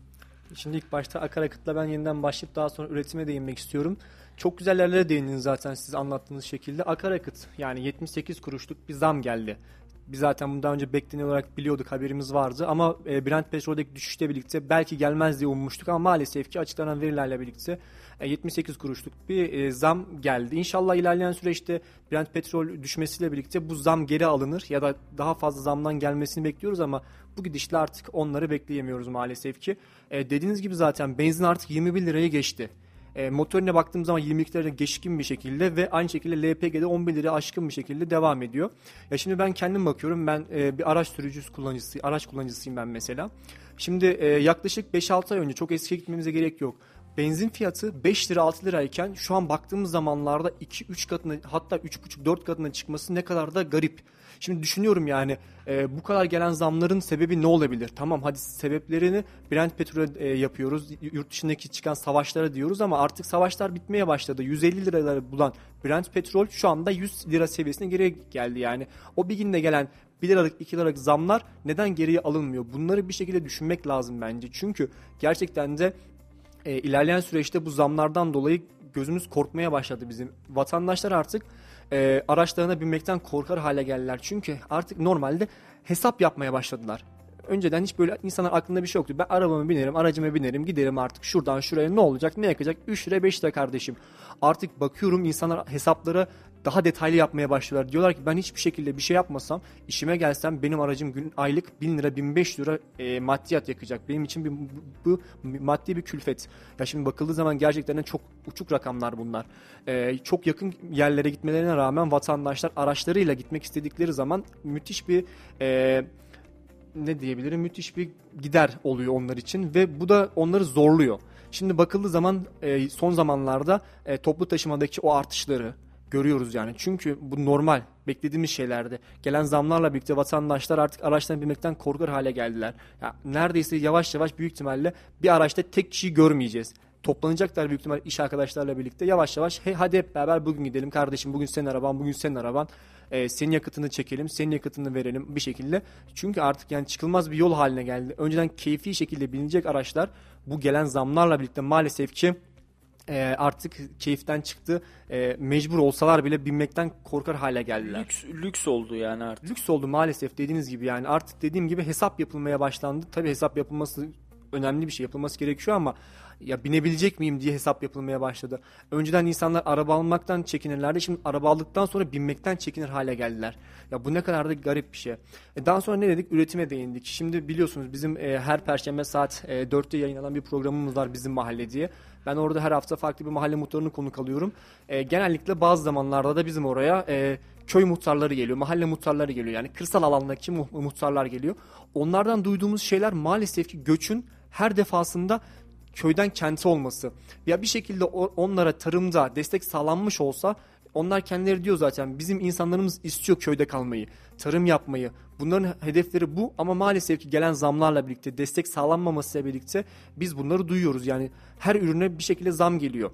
Şimdi ilk başta akaryakıtla ben yeniden başlayıp daha sonra üretime değinmek istiyorum. Çok güzel yerlere değindiniz zaten siz anlattığınız şekilde. Akaryakıt yani 78 kuruşluk bir zam geldi. Biz zaten bundan önce bekleniyor olarak biliyorduk haberimiz vardı ama e, Brent petroldeki düşüşle birlikte belki gelmez diye ummuştuk ama maalesef ki açıklanan verilerle birlikte 78 e, kuruşluk bir e, zam geldi. İnşallah ilerleyen süreçte Brent petrol düşmesiyle birlikte bu zam geri alınır ya da daha fazla zamdan gelmesini bekliyoruz ama bu gidişle artık onları bekleyemiyoruz maalesef ki. dediğiniz gibi zaten benzin artık 21 liraya geçti. E, motorine baktığım zaman 22 lira geçkin bir şekilde ve aynı şekilde LPG'de 11 lira aşkın bir şekilde devam ediyor. Ya şimdi ben kendim bakıyorum. Ben e, bir araç sürücüsü kullanıcısı, araç kullanıcısıyım ben mesela. Şimdi e, yaklaşık 5-6 ay önce çok eskiye gitmemize gerek yok. Benzin fiyatı 5 lira 6 lirayken şu an baktığımız zamanlarda 2-3 katına hatta 3,5-4 katına çıkması ne kadar da garip. Şimdi düşünüyorum yani e, bu kadar gelen zamların sebebi ne olabilir? Tamam hadi sebeplerini Brent petrol e, yapıyoruz. Yurt dışındaki çıkan savaşlara diyoruz ama artık savaşlar bitmeye başladı. 150 liraları bulan Brent petrol şu anda 100 lira seviyesine geri geldi yani. O bir günde gelen 1 liralık 2 liralık zamlar neden geriye alınmıyor? Bunları bir şekilde düşünmek lazım bence. Çünkü gerçekten de e, ilerleyen süreçte bu zamlardan dolayı gözümüz korkmaya başladı bizim. Vatandaşlar artık e, araçlarına binmekten korkar hale geldiler. Çünkü artık normalde hesap yapmaya başladılar. Önceden hiç böyle insanlar aklında bir şey yoktu. Ben arabamı binerim, aracıma binerim, giderim artık şuradan şuraya ne olacak, ne yakacak? 3 lira 5 lira kardeşim. Artık bakıyorum insanlar hesapları daha detaylı yapmaya başlıyorlar. Diyorlar ki ben hiçbir şekilde bir şey yapmasam, işime gelsem benim aracım gün aylık 1000 lira 1500 lira e, maddiyat yakacak. Benim için bir, bu, bu maddi bir külfet. Ya şimdi bakıldığı zaman gerçekten çok uçuk rakamlar bunlar. E, çok yakın yerlere gitmelerine rağmen vatandaşlar araçlarıyla gitmek istedikleri zaman müthiş bir e, ne diyebilirim müthiş bir gider oluyor onlar için ve bu da onları zorluyor. Şimdi bakıldığı zaman e, son zamanlarda e, toplu taşımadaki o artışları görüyoruz yani. Çünkü bu normal beklediğimiz şeylerdi. Gelen zamlarla birlikte vatandaşlar artık araçtan binmekten korkar hale geldiler. Ya, neredeyse yavaş yavaş büyük ihtimalle bir araçta tek kişiyi görmeyeceğiz toplanacaklar büyük ihtimal iş arkadaşlarla birlikte yavaş yavaş hey hadi hep beraber bugün gidelim kardeşim bugün senin araban bugün senin araban e, senin yakıtını çekelim senin yakıtını verelim bir şekilde çünkü artık yani çıkılmaz bir yol haline geldi önceden keyfi şekilde bilinecek araçlar bu gelen zamlarla birlikte maalesef ki e, artık keyiften çıktı. E, mecbur olsalar bile binmekten korkar hale geldiler.
Lüks, lüks oldu yani artık.
Lüks oldu maalesef dediğiniz gibi yani artık dediğim gibi hesap yapılmaya başlandı. Tabii hesap yapılması önemli bir şey yapılması gerekiyor ama ya binebilecek miyim diye hesap yapılmaya başladı. Önceden insanlar araba almaktan çekinirlerdi. Şimdi araba aldıktan sonra binmekten çekinir hale geldiler. Ya bu ne kadar da garip bir şey. E daha sonra ne dedik? Üretime değindik. Şimdi biliyorsunuz bizim e, her perşembe saat e, 4'te yayınlanan bir programımız var bizim mahalle diye. Ben orada her hafta farklı bir mahalle muhtarını konuk alıyorum. E, genellikle bazı zamanlarda da bizim oraya e, köy muhtarları geliyor, mahalle muhtarları geliyor. Yani kırsal alandaki muhtarlar geliyor. Onlardan duyduğumuz şeyler maalesef ki göçün her defasında köyden kenti olması. Ya bir şekilde onlara tarımda destek sağlanmış olsa onlar kendileri diyor zaten bizim insanlarımız istiyor köyde kalmayı, tarım yapmayı. Bunların hedefleri bu ama maalesef ki gelen zamlarla birlikte destek sağlanmamasıyla birlikte biz bunları duyuyoruz. Yani her ürüne bir şekilde zam geliyor.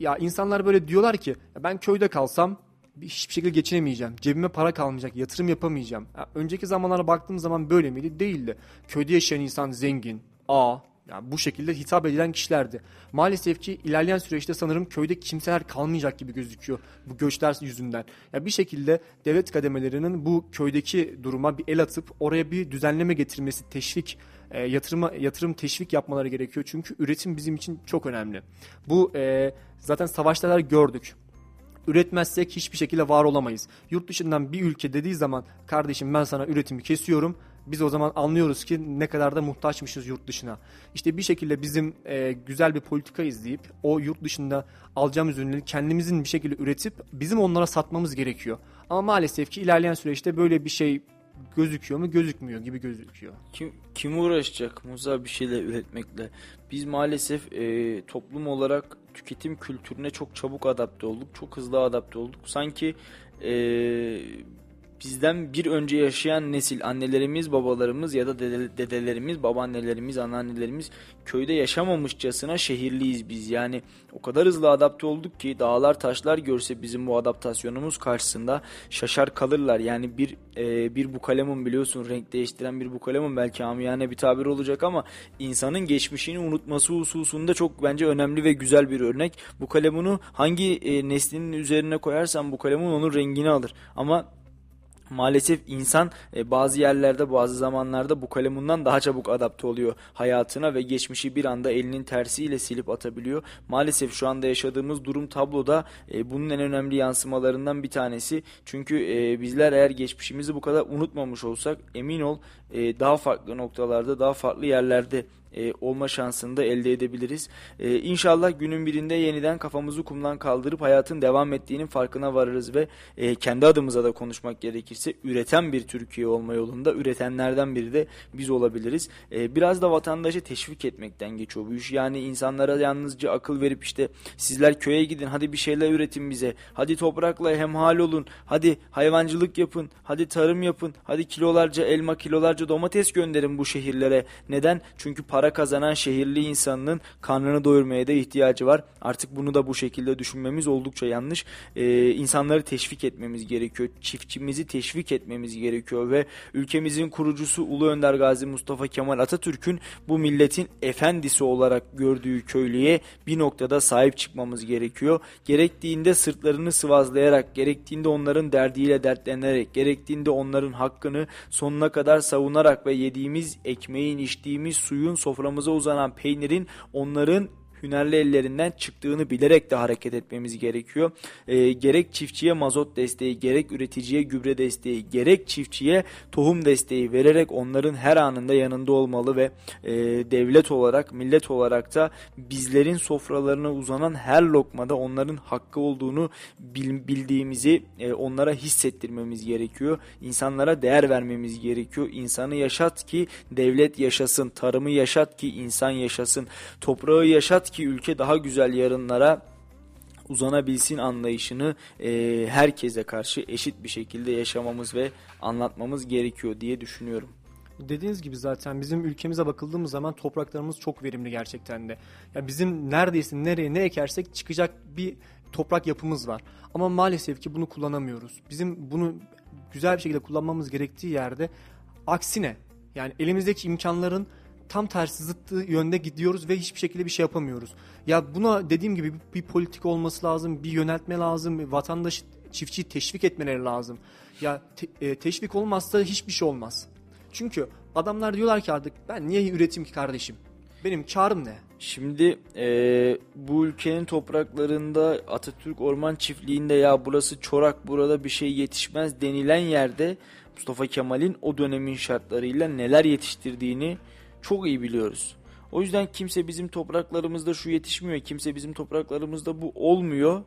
Ya insanlar böyle diyorlar ki ben köyde kalsam hiçbir şekilde geçinemeyeceğim. Cebime para kalmayacak, yatırım yapamayacağım. Ya önceki zamanlara baktığım zaman böyle miydi? Değildi. Köyde yaşayan insan zengin, A, yani bu şekilde hitap edilen kişilerdi. Maalesef ki ilerleyen süreçte sanırım köyde kimseler kalmayacak gibi gözüküyor bu göçler yüzünden. Ya bir şekilde devlet kademelerinin bu köydeki duruma bir el atıp oraya bir düzenleme getirmesi, teşvik, e, yatırıma yatırım teşvik yapmaları gerekiyor. Çünkü üretim bizim için çok önemli. Bu e, zaten savaştalar gördük üretmezsek hiçbir şekilde var olamayız. Yurt dışından bir ülke dediği zaman kardeşim ben sana üretimi kesiyorum biz o zaman anlıyoruz ki ne kadar da muhtaçmışız yurt dışına. İşte bir şekilde bizim e, güzel bir politika izleyip o yurt dışında alacağımız ürünleri kendimizin bir şekilde üretip bizim onlara satmamız gerekiyor. Ama maalesef ki ilerleyen süreçte böyle bir şey gözüküyor mu gözükmüyor gibi gözüküyor.
Kim kim uğraşacak Musa bir şeyle üretmekle? Biz maalesef e, toplum olarak tüketim kültürüne çok çabuk adapte olduk. Çok hızlı adapte olduk. Sanki e, bizden bir önce yaşayan nesil annelerimiz babalarımız ya da dede, dedelerimiz babaannelerimiz anneannelerimiz köyde yaşamamışçasına şehirliyiz biz. Yani o kadar hızlı adapte olduk ki dağlar taşlar görse bizim bu adaptasyonumuz karşısında şaşar kalırlar. Yani bir e, bir bu kalemun biliyorsun renk değiştiren bir bu kalemun belki amiyane bir tabir olacak ama insanın geçmişini unutması hususunda çok bence önemli ve güzel bir örnek. Bu kalemunu hangi e, neslinin üzerine koyarsan bu kalemun onun rengini alır. Ama Maalesef insan e, bazı yerlerde bazı zamanlarda bu kalemundan daha çabuk adapte oluyor hayatına ve geçmişi bir anda elinin tersiyle silip atabiliyor. Maalesef şu anda yaşadığımız durum tabloda e, bunun en önemli yansımalarından bir tanesi. Çünkü e, bizler eğer geçmişimizi bu kadar unutmamış olsak emin ol daha farklı noktalarda daha farklı yerlerde e, olma şansını da elde edebiliriz. E, inşallah günün birinde yeniden kafamızı kumdan kaldırıp hayatın devam ettiğinin farkına varırız ve e, kendi adımıza da konuşmak gerekirse üreten bir Türkiye olma yolunda üretenlerden biri de biz olabiliriz. E, biraz da vatandaşı teşvik etmekten geçiyor bu iş. Yani insanlara yalnızca akıl verip işte sizler köye gidin hadi bir şeyler üretin bize. Hadi toprakla hemhal olun. Hadi hayvancılık yapın. Hadi tarım yapın. Hadi kilolarca elma kilolarca domates gönderin bu şehirlere. Neden? Çünkü para kazanan şehirli insanının karnını doyurmaya da ihtiyacı var. Artık bunu da bu şekilde düşünmemiz oldukça yanlış. Ee, insanları teşvik etmemiz gerekiyor. Çiftçimizi teşvik etmemiz gerekiyor ve ülkemizin kurucusu Ulu Önder Gazi Mustafa Kemal Atatürk'ün bu milletin efendisi olarak gördüğü köylüye bir noktada sahip çıkmamız gerekiyor. Gerektiğinde sırtlarını sıvazlayarak, gerektiğinde onların derdiyle dertlenerek, gerektiğinde onların hakkını sonuna kadar savunarak ve yediğimiz ekmeğin, içtiğimiz suyun, soframıza uzanan peynirin onların hünerli ellerinden çıktığını bilerek de hareket etmemiz gerekiyor. E, gerek çiftçiye mazot desteği, gerek üreticiye gübre desteği, gerek çiftçiye tohum desteği vererek onların her anında yanında olmalı ve e, devlet olarak, millet olarak da bizlerin sofralarına uzanan her lokmada onların hakkı olduğunu bil, bildiğimizi e, onlara hissettirmemiz gerekiyor. İnsanlara değer vermemiz gerekiyor. İnsanı yaşat ki devlet yaşasın, tarımı yaşat ki insan yaşasın, toprağı yaşat ki ülke daha güzel yarınlara uzanabilsin anlayışını e, herkese karşı eşit bir şekilde yaşamamız ve anlatmamız gerekiyor diye düşünüyorum.
Dediğiniz gibi zaten bizim ülkemize bakıldığımız zaman topraklarımız çok verimli gerçekten de. Ya bizim neredeyse nereye ne ekersek çıkacak bir toprak yapımız var. Ama maalesef ki bunu kullanamıyoruz. Bizim bunu güzel bir şekilde kullanmamız gerektiği yerde aksine yani elimizdeki imkanların tam tersi zıttı yönde gidiyoruz ve hiçbir şekilde bir şey yapamıyoruz. Ya buna dediğim gibi bir, politik olması lazım, bir yöneltme lazım, vatandaşı çiftçiyi teşvik etmeleri lazım. Ya te, e, teşvik olmazsa hiçbir şey olmaz. Çünkü adamlar diyorlar ki artık ben niye üreteyim ki kardeşim? Benim karım ne?
Şimdi e, bu ülkenin topraklarında Atatürk Orman Çiftliği'nde ya burası çorak burada bir şey yetişmez denilen yerde Mustafa Kemal'in o dönemin şartlarıyla neler yetiştirdiğini çok iyi biliyoruz. O yüzden kimse bizim topraklarımızda şu yetişmiyor, kimse bizim topraklarımızda bu olmuyor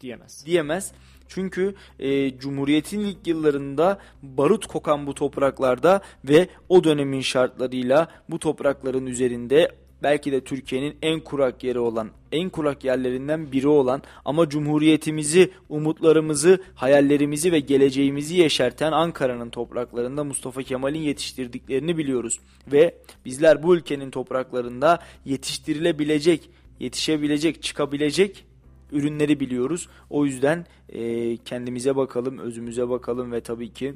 diyemez.
Diyemez. Çünkü e, Cumhuriyet'in ilk yıllarında barut kokan bu topraklarda ve o dönemin şartlarıyla bu toprakların üzerinde belki de Türkiye'nin en kurak yeri olan, en kurak yerlerinden biri olan ama Cumhuriyetimizi, umutlarımızı, hayallerimizi ve geleceğimizi yeşerten Ankara'nın topraklarında Mustafa Kemal'in yetiştirdiklerini biliyoruz. Ve bizler bu ülkenin topraklarında yetiştirilebilecek, yetişebilecek, çıkabilecek ürünleri biliyoruz. O yüzden e, kendimize bakalım, özümüze bakalım ve tabii ki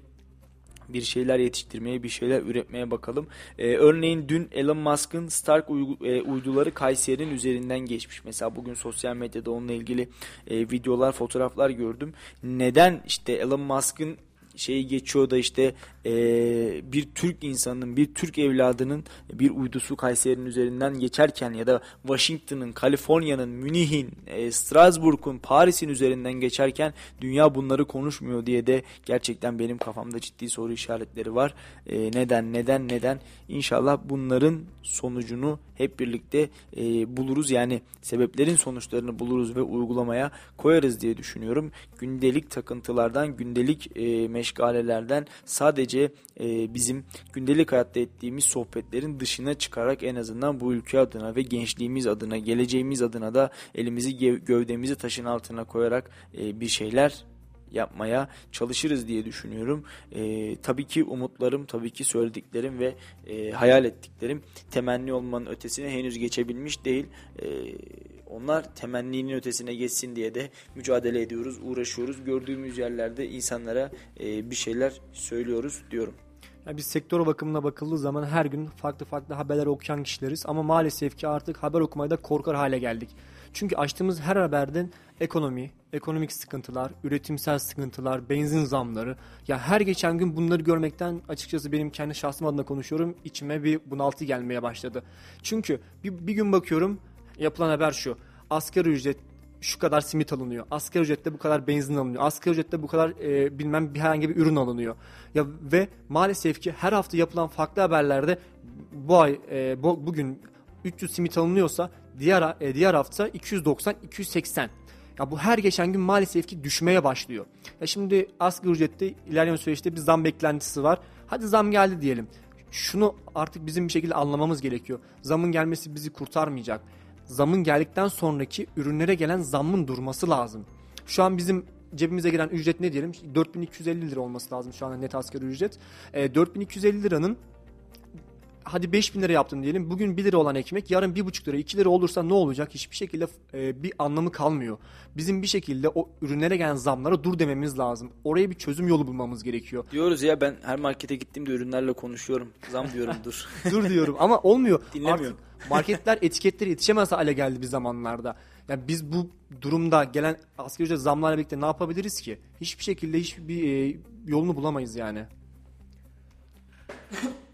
bir şeyler yetiştirmeye, bir şeyler üretmeye bakalım. Ee, örneğin dün Elon Musk'ın Stark e, uyduları Kayseri'nin üzerinden geçmiş. Mesela bugün sosyal medyada onunla ilgili e, videolar, fotoğraflar gördüm. Neden işte Elon Musk'ın şeyi geçiyor da işte e, bir Türk insanının, bir Türk evladının bir uydusu Kayseri'nin üzerinden geçerken ya da Washington'ın, Kaliforniya'nın, Münih'in, e, Strasbourg'un, Paris'in üzerinden geçerken dünya bunları konuşmuyor diye de gerçekten benim kafamda ciddi soru işaretleri var. E, neden, neden, neden? İnşallah bunların sonucunu hep birlikte e, buluruz. Yani sebeplerin sonuçlarını buluruz ve uygulamaya koyarız diye düşünüyorum. Gündelik takıntılardan, gündelik e, meşgalelerden sadece e, bizim gündelik hayatta ettiğimiz sohbetlerin dışına çıkarak en azından bu ülke adına ve gençliğimiz adına, geleceğimiz adına da elimizi gövdemizi taşın altına koyarak e, bir şeyler yapmaya çalışırız diye düşünüyorum. E, tabii ki umutlarım, tabii ki söylediklerim ve e, hayal ettiklerim temenni olmanın ötesine henüz geçebilmiş değil. E, onlar temenninin ötesine geçsin diye de mücadele ediyoruz, uğraşıyoruz. Gördüğümüz yerlerde insanlara e, bir şeyler söylüyoruz diyorum.
Yani biz sektör bakımına bakıldığı zaman her gün farklı farklı haberler okuyan kişileriz ama maalesef ki artık haber okumaya da korkar hale geldik. Çünkü açtığımız her haberden ekonomi, ekonomik sıkıntılar, üretimsel sıkıntılar, benzin zamları ya her geçen gün bunları görmekten açıkçası benim kendi şahsım adına konuşuyorum içime bir bunaltı gelmeye başladı. Çünkü bir, bir gün bakıyorum yapılan haber şu. Asgari ücret şu kadar simit alınıyor. Asgari ücrette bu kadar benzin alınıyor. Asgari ücrette bu kadar e, bilmem bir herhangi bir ürün alınıyor. Ya ve maalesef ki her hafta yapılan farklı haberlerde bu ay e, bu, bugün 300 simit alınıyorsa diğer e, diğer hafta 290 280. Ya bu her geçen gün maalesef ki düşmeye başlıyor. Ya şimdi asgari ücrette ilerleyen süreçte bir zam beklentisi var. Hadi zam geldi diyelim. Şunu artık bizim bir şekilde anlamamız gerekiyor. Zamın gelmesi bizi kurtarmayacak zamın geldikten sonraki ürünlere gelen zammın durması lazım. Şu an bizim cebimize giren ücret ne diyelim? 4250 lira olması lazım şu anda net asgari ücret. E, 4250 liranın hadi 5000 lira yaptın diyelim. Bugün 1 lira olan ekmek yarın 1,5 lira 2 lira olursa ne olacak? Hiçbir şekilde e, bir anlamı kalmıyor. Bizim bir şekilde o ürünlere gelen zamlara dur dememiz lazım. Oraya bir çözüm yolu bulmamız gerekiyor.
Diyoruz ya ben her markete gittiğimde ürünlerle konuşuyorum. Zam diyorum dur.
dur diyorum ama olmuyor.
Dinlemiyor.
Artık marketler etiketleri yetişemez hale geldi bir zamanlarda. Yani biz bu durumda gelen asgari ücret zamlarla birlikte ne yapabiliriz ki? Hiçbir şekilde hiçbir e, yolunu bulamayız yani.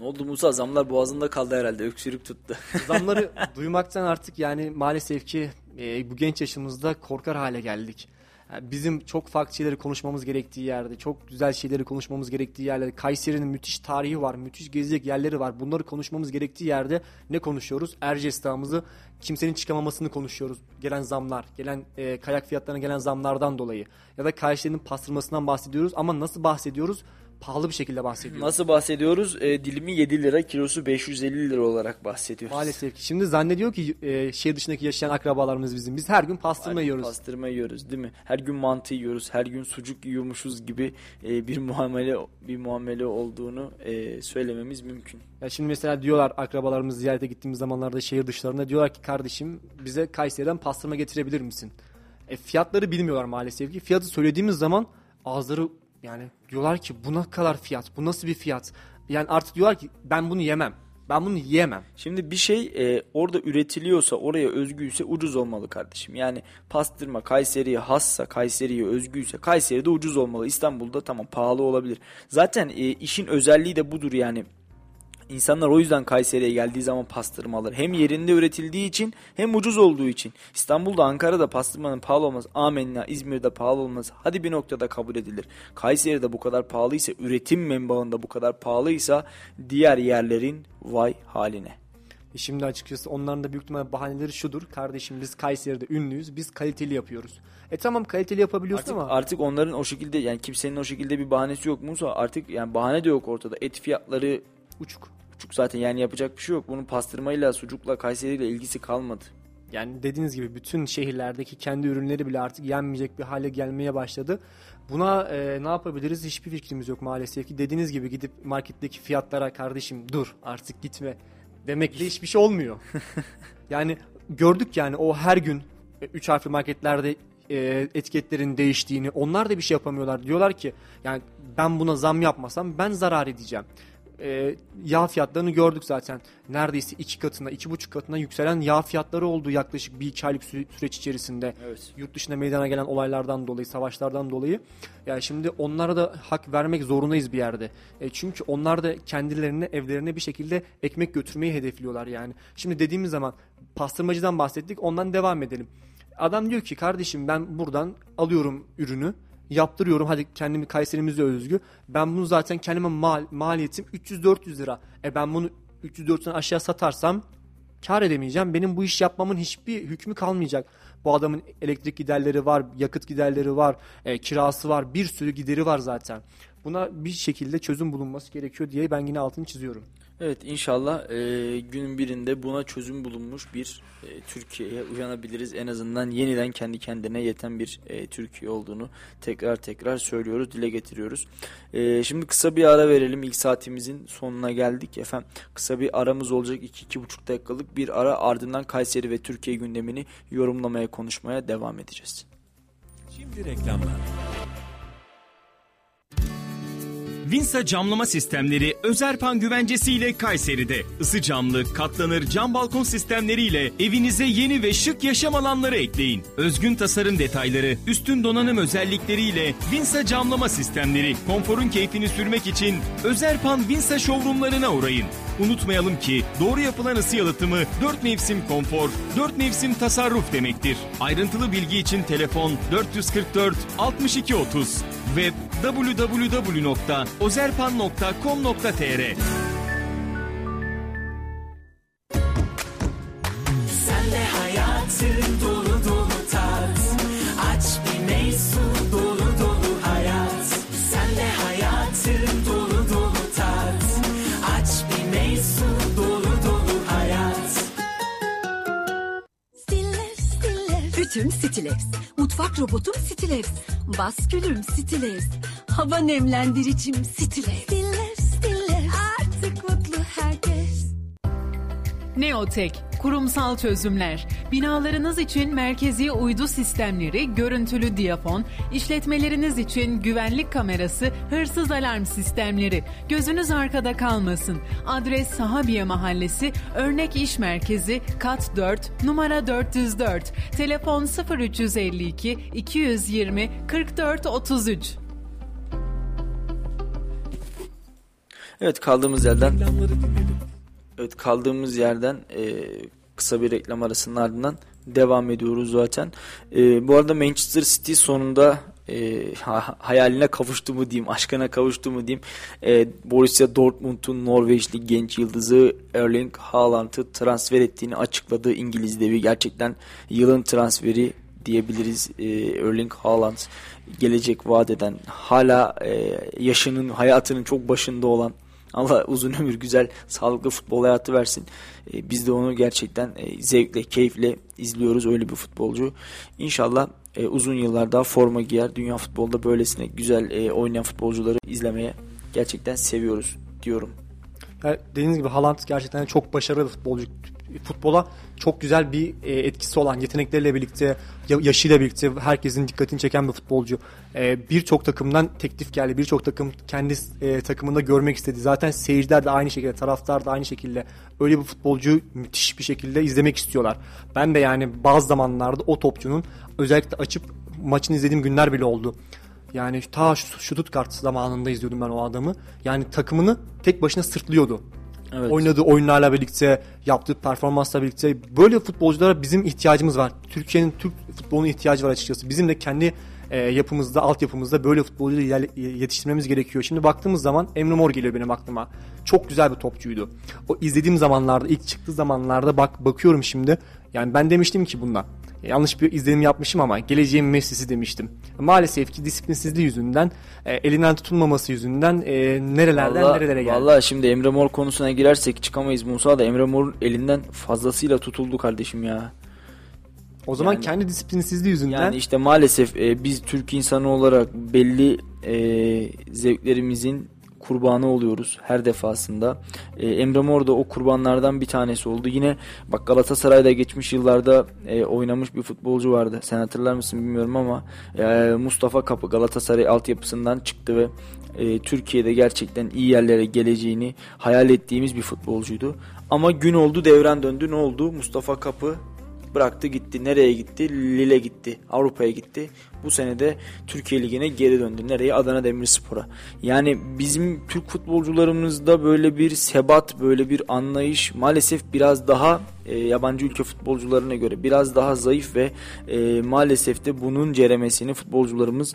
ne oldu Musa zamlar boğazında kaldı herhalde öksürük tuttu.
Zamları duymaktan artık yani maalesef ki e, bu genç yaşımızda korkar hale geldik. Yani bizim çok farklı şeyleri konuşmamız gerektiği yerde, çok güzel şeyleri konuşmamız gerektiği yerlerde, Kayseri'nin müthiş tarihi var, müthiş gezecek yerleri var. Bunları konuşmamız gerektiği yerde ne konuşuyoruz? Erciyes Dağımızı kimsenin çıkamamasını konuşuyoruz. Gelen zamlar, gelen e, kayak fiyatlarına gelen zamlardan dolayı. Ya da Kayseri'nin pastırmasından bahsediyoruz ama nasıl bahsediyoruz? Pahalı bir şekilde bahsediyoruz.
Nasıl bahsediyoruz? E, dilimi 7 lira, kilosu 550 lira olarak bahsediyoruz.
Maalesef ki. Şimdi zannediyor ki e, şehir dışındaki yaşayan akrabalarımız bizim. Biz her gün pastırma
Her gün
yiyoruz.
Pastırma yiyoruz değil mi? Her gün mantı yiyoruz, her gün sucuk yiyormuşuz gibi e, bir muamele bir muamele olduğunu e, söylememiz mümkün.
Ya şimdi mesela diyorlar akrabalarımız ziyarete gittiğimiz zamanlarda şehir dışlarında diyorlar ki kardeşim bize Kayseri'den pastırma getirebilir misin? E, fiyatları bilmiyorlar maalesef ki. Fiyatı söylediğimiz zaman ağızları yani diyorlar ki bu ne kadar fiyat? Bu nasıl bir fiyat? Yani artık diyorlar ki ben bunu yemem. Ben bunu yiyemem.
Şimdi bir şey e, orada üretiliyorsa, oraya özgüyse ucuz olmalı kardeşim. Yani pastırma Kayseri'ye hassa, Kayseri'ye özgüyse Kayseri'de ucuz olmalı. İstanbul'da tamam pahalı olabilir. Zaten e, işin özelliği de budur yani. İnsanlar o yüzden Kayseri'ye geldiği zaman pastırma alır. Hem yerinde üretildiği için hem ucuz olduğu için. İstanbul'da Ankara'da pastırmanın pahalı olması amenna İzmir'de pahalı olması hadi bir noktada kabul edilir. Kayseri'de bu kadar pahalıysa üretim menbaında bu kadar pahalıysa diğer yerlerin vay haline.
E şimdi açıkçası onların da büyük ihtimalle bahaneleri şudur. Kardeşim biz Kayseri'de ünlüyüz. Biz kaliteli yapıyoruz. E tamam kaliteli yapabiliyorsun
Artık,
ama
artık onların o şekilde yani kimsenin o şekilde bir bahanesi yok Musa. Artık yani bahane de yok ortada. Et fiyatları
uçuk.
uçuk zaten yani yapacak bir şey yok. Bunun pastırmayla, sucukla, Kayseri'yle ilgisi kalmadı.
Yani dediğiniz gibi bütün şehirlerdeki kendi ürünleri bile artık yenmeyecek bir hale gelmeye başladı. Buna e, ne yapabiliriz hiçbir fikrimiz yok maalesef ki. Dediğiniz gibi gidip marketteki fiyatlara kardeşim dur artık gitme demekle hiçbir şey olmuyor. yani gördük yani o her gün 3 harfli marketlerde e, etiketlerin değiştiğini onlar da bir şey yapamıyorlar. Diyorlar ki yani ben buna zam yapmasam ben zarar edeceğim. E, yağ fiyatlarını gördük zaten. Neredeyse iki katına, iki buçuk katına yükselen yağ fiyatları oldu yaklaşık bir iki aylık sü- süreç içerisinde.
Evet.
Yurt dışında meydana gelen olaylardan dolayı, savaşlardan dolayı. Yani şimdi onlara da hak vermek zorundayız bir yerde. E, çünkü onlar da kendilerine, evlerine bir şekilde ekmek götürmeyi hedefliyorlar yani. Şimdi dediğimiz zaman pastırmacıdan bahsettik, ondan devam edelim. Adam diyor ki kardeşim ben buradan alıyorum ürünü yaptırıyorum hadi kendimi Kayserimizde özgü. Ben bunu zaten kendime mal, maliyetim 300-400 lira. E ben bunu 300-400'den aşağı satarsam kar edemeyeceğim. Benim bu iş yapmamın hiçbir hükmü kalmayacak. Bu adamın elektrik giderleri var, yakıt giderleri var, e, kirası var, bir sürü gideri var zaten. Buna bir şekilde çözüm bulunması gerekiyor diye ben yine altını çiziyorum.
Evet inşallah e, günün birinde buna çözüm bulunmuş bir e, Türkiye'ye uyanabiliriz. En azından yeniden kendi kendine yeten bir e, Türkiye olduğunu tekrar tekrar söylüyoruz, dile getiriyoruz. E, şimdi kısa bir ara verelim. İlk saatimizin sonuna geldik. Efendim kısa bir aramız olacak. 2-2,5 dakikalık bir ara ardından Kayseri ve Türkiye gündemini yorumlamaya, konuşmaya devam edeceğiz.
Şimdi reklamlar. Vinsa camlama sistemleri Özerpan güvencesiyle Kayseri'de. Isı camlı, katlanır cam balkon sistemleriyle evinize yeni ve şık yaşam alanları ekleyin. Özgün tasarım detayları, üstün donanım özellikleriyle Vinsa camlama sistemleri konforun keyfini sürmek için Özerpan Vinsa showroomlarına uğrayın. Unutmayalım ki doğru yapılan ısı yalıtımı 4 mevsim konfor, 4 mevsim tasarruf demektir. Ayrıntılı bilgi için telefon 444 62 30 web www.ozerpan.com.tr
Sütüm Stilevs. Mutfak robotum Stilevs. Baskülüm Stilevs. Hava nemlendiricim Stilevs. Stilevs, Stilevs. Artık mutlu herkes.
Neotek kurumsal çözümler. Binalarınız için merkezi uydu sistemleri, görüntülü diyafon, işletmeleriniz için güvenlik kamerası, hırsız alarm sistemleri. Gözünüz arkada kalmasın. Adres Sahabiye Mahallesi, Örnek İş Merkezi, Kat 4, numara 404. Telefon 0352 220 44 33.
Evet kaldığımız yerden Evet kaldığımız yerden e, kısa bir reklam arasının ardından devam ediyoruz zaten. E, bu arada Manchester City sonunda e, ha- hayaline kavuştu mu diyeyim, aşkına kavuştu mu diyeyim. E, Borussia Dortmund'un Norveçli genç yıldızı Erling Haaland'ı transfer ettiğini açıkladı İngiliz devi. Gerçekten yılın transferi diyebiliriz. E, Erling Haaland gelecek vaat eden, hala e, yaşının, hayatının çok başında olan Allah uzun ömür güzel sağlıklı futbol hayatı versin. E, biz de onu gerçekten e, zevkle keyifle izliyoruz öyle bir futbolcu. İnşallah e, uzun yıllar daha forma giyer. Dünya futbolda böylesine güzel e, oynayan futbolcuları izlemeye gerçekten seviyoruz diyorum.
Yani dediğiniz gibi Haaland gerçekten çok başarılı bir futbolcu. Futbola çok güzel bir e, etkisi olan yetenekleriyle birlikte, ya- yaşıyla birlikte herkesin dikkatini çeken bir futbolcu. E, birçok takımdan teklif geldi. Birçok takım kendi e, takımında görmek istedi. Zaten seyirciler de aynı şekilde, taraftar da aynı şekilde öyle bir futbolcuyu müthiş bir şekilde izlemek istiyorlar. Ben de yani bazı zamanlarda o topçunun özellikle açıp maçını izlediğim günler bile oldu. Yani ta Stuttgart zamanında izliyordum ben o adamı. Yani takımını tek başına sırtlıyordu.
Evet.
Oynadığı oyunlarla birlikte, yaptığı performansla birlikte böyle futbolculara bizim ihtiyacımız var. Türkiye'nin Türk futbolunun ihtiyacı var açıkçası. Bizim de kendi e, yapımızda, altyapımızda böyle ilerle- yetiştirmemiz gerekiyor. Şimdi baktığımız zaman Emre Mor geliyor benim aklıma. Çok güzel bir topçuydu. O izlediğim zamanlarda, ilk çıktığı zamanlarda bak bakıyorum şimdi. Yani ben demiştim ki bundan. Yanlış bir izlenim yapmışım ama geleceğin Messi'si demiştim. Maalesef ki disiplinsizliği yüzünden, e, elinden tutulmaması yüzünden e, nerelerden
Vallahi-
nerelere geldi.
Vallahi şimdi Emre Mor konusuna girersek çıkamayız Musa da Emre Mor'un elinden fazlasıyla tutuldu kardeşim ya.
O zaman
yani-
kendi disiplinsizliği yüzünden
Yani işte maalesef e, biz Türk insanı olarak belli e, zevklerimizin kurbanı oluyoruz her defasında. E, Emre Mor da o kurbanlardan bir tanesi oldu. Yine bak Galatasaray'da geçmiş yıllarda e, oynamış bir futbolcu vardı. Sen hatırlar mısın bilmiyorum ama e, Mustafa Kapı Galatasaray altyapısından çıktı ve e, Türkiye'de gerçekten iyi yerlere geleceğini hayal ettiğimiz bir futbolcuydu. Ama gün oldu devran döndü ne oldu? Mustafa Kapı bıraktı gitti. Nereye gitti? Lille gitti. Avrupa'ya gitti. Bu sene de Türkiye Ligi'ne geri döndü. Nereye? Adana Demirspor'a. Yani bizim Türk futbolcularımızda böyle bir sebat, böyle bir anlayış maalesef biraz daha e, yabancı ülke futbolcularına göre biraz daha zayıf ve e, maalesef de bunun ceremesini futbolcularımız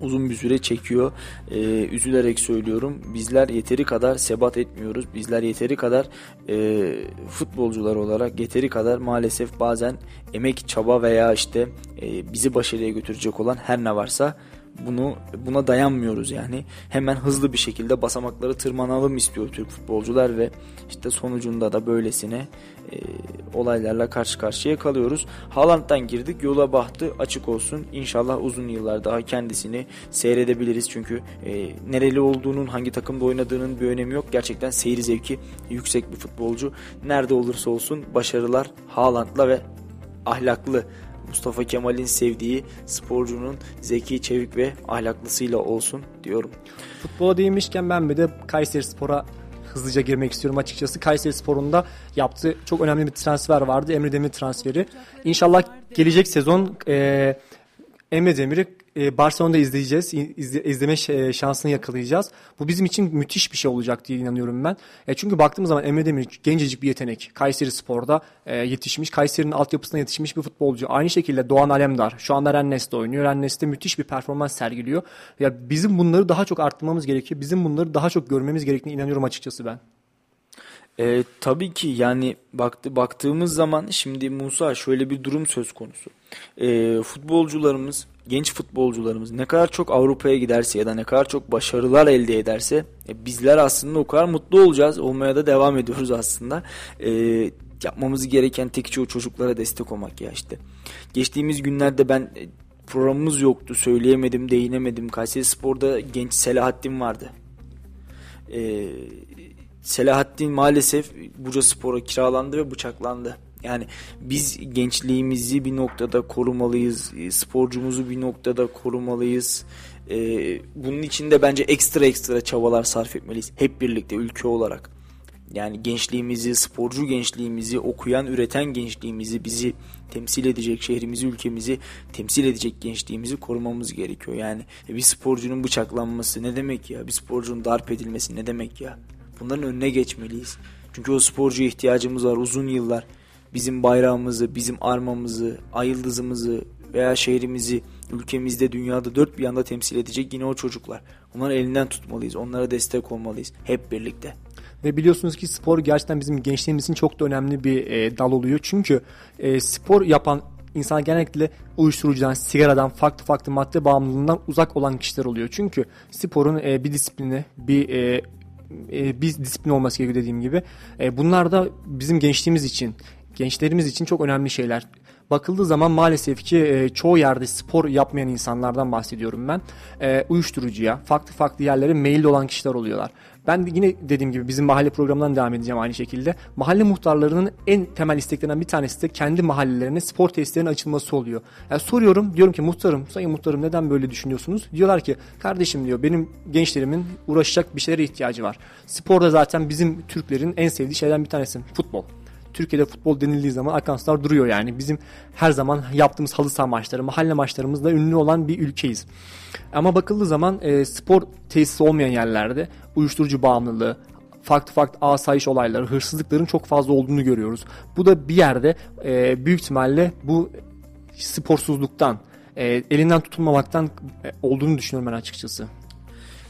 uzun bir süre çekiyor. Ee, üzülerek söylüyorum. Bizler yeteri kadar sebat etmiyoruz. Bizler yeteri kadar e, futbolcular olarak yeteri kadar maalesef bazen emek, çaba veya işte e, bizi başarıya götürecek olan her ne varsa bunu buna dayanmıyoruz yani. Hemen hızlı bir şekilde basamakları tırmanalım istiyor Türk futbolcular ve işte sonucunda da böylesine e, olaylarla karşı karşıya kalıyoruz. Haaland'dan girdik. Yola bahtı açık olsun. İnşallah uzun yıllar daha kendisini seyredebiliriz. Çünkü e, nereli olduğunun, hangi takımda oynadığının bir önemi yok. Gerçekten seyir zevki yüksek bir futbolcu. Nerede olursa olsun başarılar Haaland'la ve ahlaklı Mustafa Kemal'in sevdiği sporcunun zeki, çevik ve ahlaklısıyla olsun diyorum.
Futbola değinmişken ben bir de Kayseri Spor'a hızlıca girmek istiyorum açıkçası. Kayseri Spor'un da yaptığı çok önemli bir transfer vardı. Emre Demir transferi. İnşallah gelecek sezon e, Emre Demir'i e, Barcelona'da izleyeceğiz. İzle, izleme e, şansını yakalayacağız. Bu bizim için müthiş bir şey olacak diye inanıyorum ben. E, çünkü baktığımız zaman Emre Demir gencecik bir yetenek. Kayseri Spor'da e, yetişmiş. Kayseri'nin altyapısına yetişmiş bir futbolcu. Aynı şekilde Doğan Alemdar. Şu anda Rennes'te oynuyor. Rennes'te müthiş bir performans sergiliyor. Ya bizim bunları daha çok arttırmamız gerekiyor. Bizim bunları daha çok görmemiz gerektiğine inanıyorum açıkçası ben.
E, tabii ki yani baktı, baktığımız zaman şimdi Musa şöyle bir durum söz konusu. E, futbolcularımız, genç futbolcularımız ne kadar çok Avrupa'ya giderse ya da ne kadar çok başarılar elde ederse e, bizler aslında o kadar mutlu olacağız. Olmaya da devam ediyoruz aslında. E, yapmamız gereken tek şey o çocuklara destek olmak ya işte. Geçtiğimiz günlerde ben e, programımız yoktu. Söyleyemedim, değinemedim. Kayseri Spor'da genç Selahattin vardı. E, Selahattin maalesef Buca Spor'a kiralandı ve bıçaklandı. Yani biz gençliğimizi bir noktada korumalıyız. e, Sporcumuzu bir noktada korumalıyız. Ee, bunun için de bence ekstra ekstra çabalar sarf etmeliyiz. Hep birlikte ülke olarak. Yani gençliğimizi, sporcu gençliğimizi, okuyan, üreten gençliğimizi, bizi temsil edecek, şehrimizi, ülkemizi temsil edecek gençliğimizi korumamız gerekiyor. Yani bir sporcunun bıçaklanması ne demek ya? Bir sporcunun darp edilmesi ne demek ya? Bunların önüne geçmeliyiz. Çünkü o sporcuya ihtiyacımız var uzun yıllar. Bizim bayrağımızı, bizim armamızı, ay yıldızımızı veya şehrimizi ülkemizde, dünyada dört bir yanda temsil edecek yine o çocuklar. Onları elinden tutmalıyız. Onlara destek olmalıyız. Hep birlikte.
Ve biliyorsunuz ki spor gerçekten bizim gençliğimiz için çok da önemli bir e, dal oluyor. Çünkü e, spor yapan insan genellikle uyuşturucudan, sigaradan, farklı farklı madde bağımlılığından uzak olan kişiler oluyor. Çünkü sporun e, bir disiplini, bir e, e, bir disiplin olması gerekiyor dediğim gibi. E, bunlar da bizim gençliğimiz için, gençlerimiz için çok önemli şeyler. Bakıldığı zaman maalesef ki e, çoğu yerde spor yapmayan insanlardan bahsediyorum ben. E, uyuşturucuya, farklı farklı yerlere meyilli olan kişiler oluyorlar. Ben de yine dediğim gibi bizim mahalle programından devam edeceğim aynı şekilde. Mahalle muhtarlarının en temel isteklerinden bir tanesi de kendi mahallelerine spor tesislerinin açılması oluyor. Yani soruyorum diyorum ki muhtarım, sayın muhtarım neden böyle düşünüyorsunuz? Diyorlar ki kardeşim diyor benim gençlerimin uğraşacak bir şeylere ihtiyacı var. Sporda zaten bizim Türklerin en sevdiği şeylerden bir tanesi futbol. Türkiye'de futbol denildiği zaman akan sular duruyor yani. Bizim her zaman yaptığımız halı saha maçları, mahalle maçlarımızda ünlü olan bir ülkeyiz. Ama bakıldığı zaman e, spor tesisi olmayan yerlerde uyuşturucu bağımlılığı, farklı farklı asayiş olayları, hırsızlıkların çok fazla olduğunu görüyoruz. Bu da bir yerde e, büyük ihtimalle bu sporsuzluktan, e, elinden tutulmamaktan e, olduğunu düşünüyorum ben açıkçası.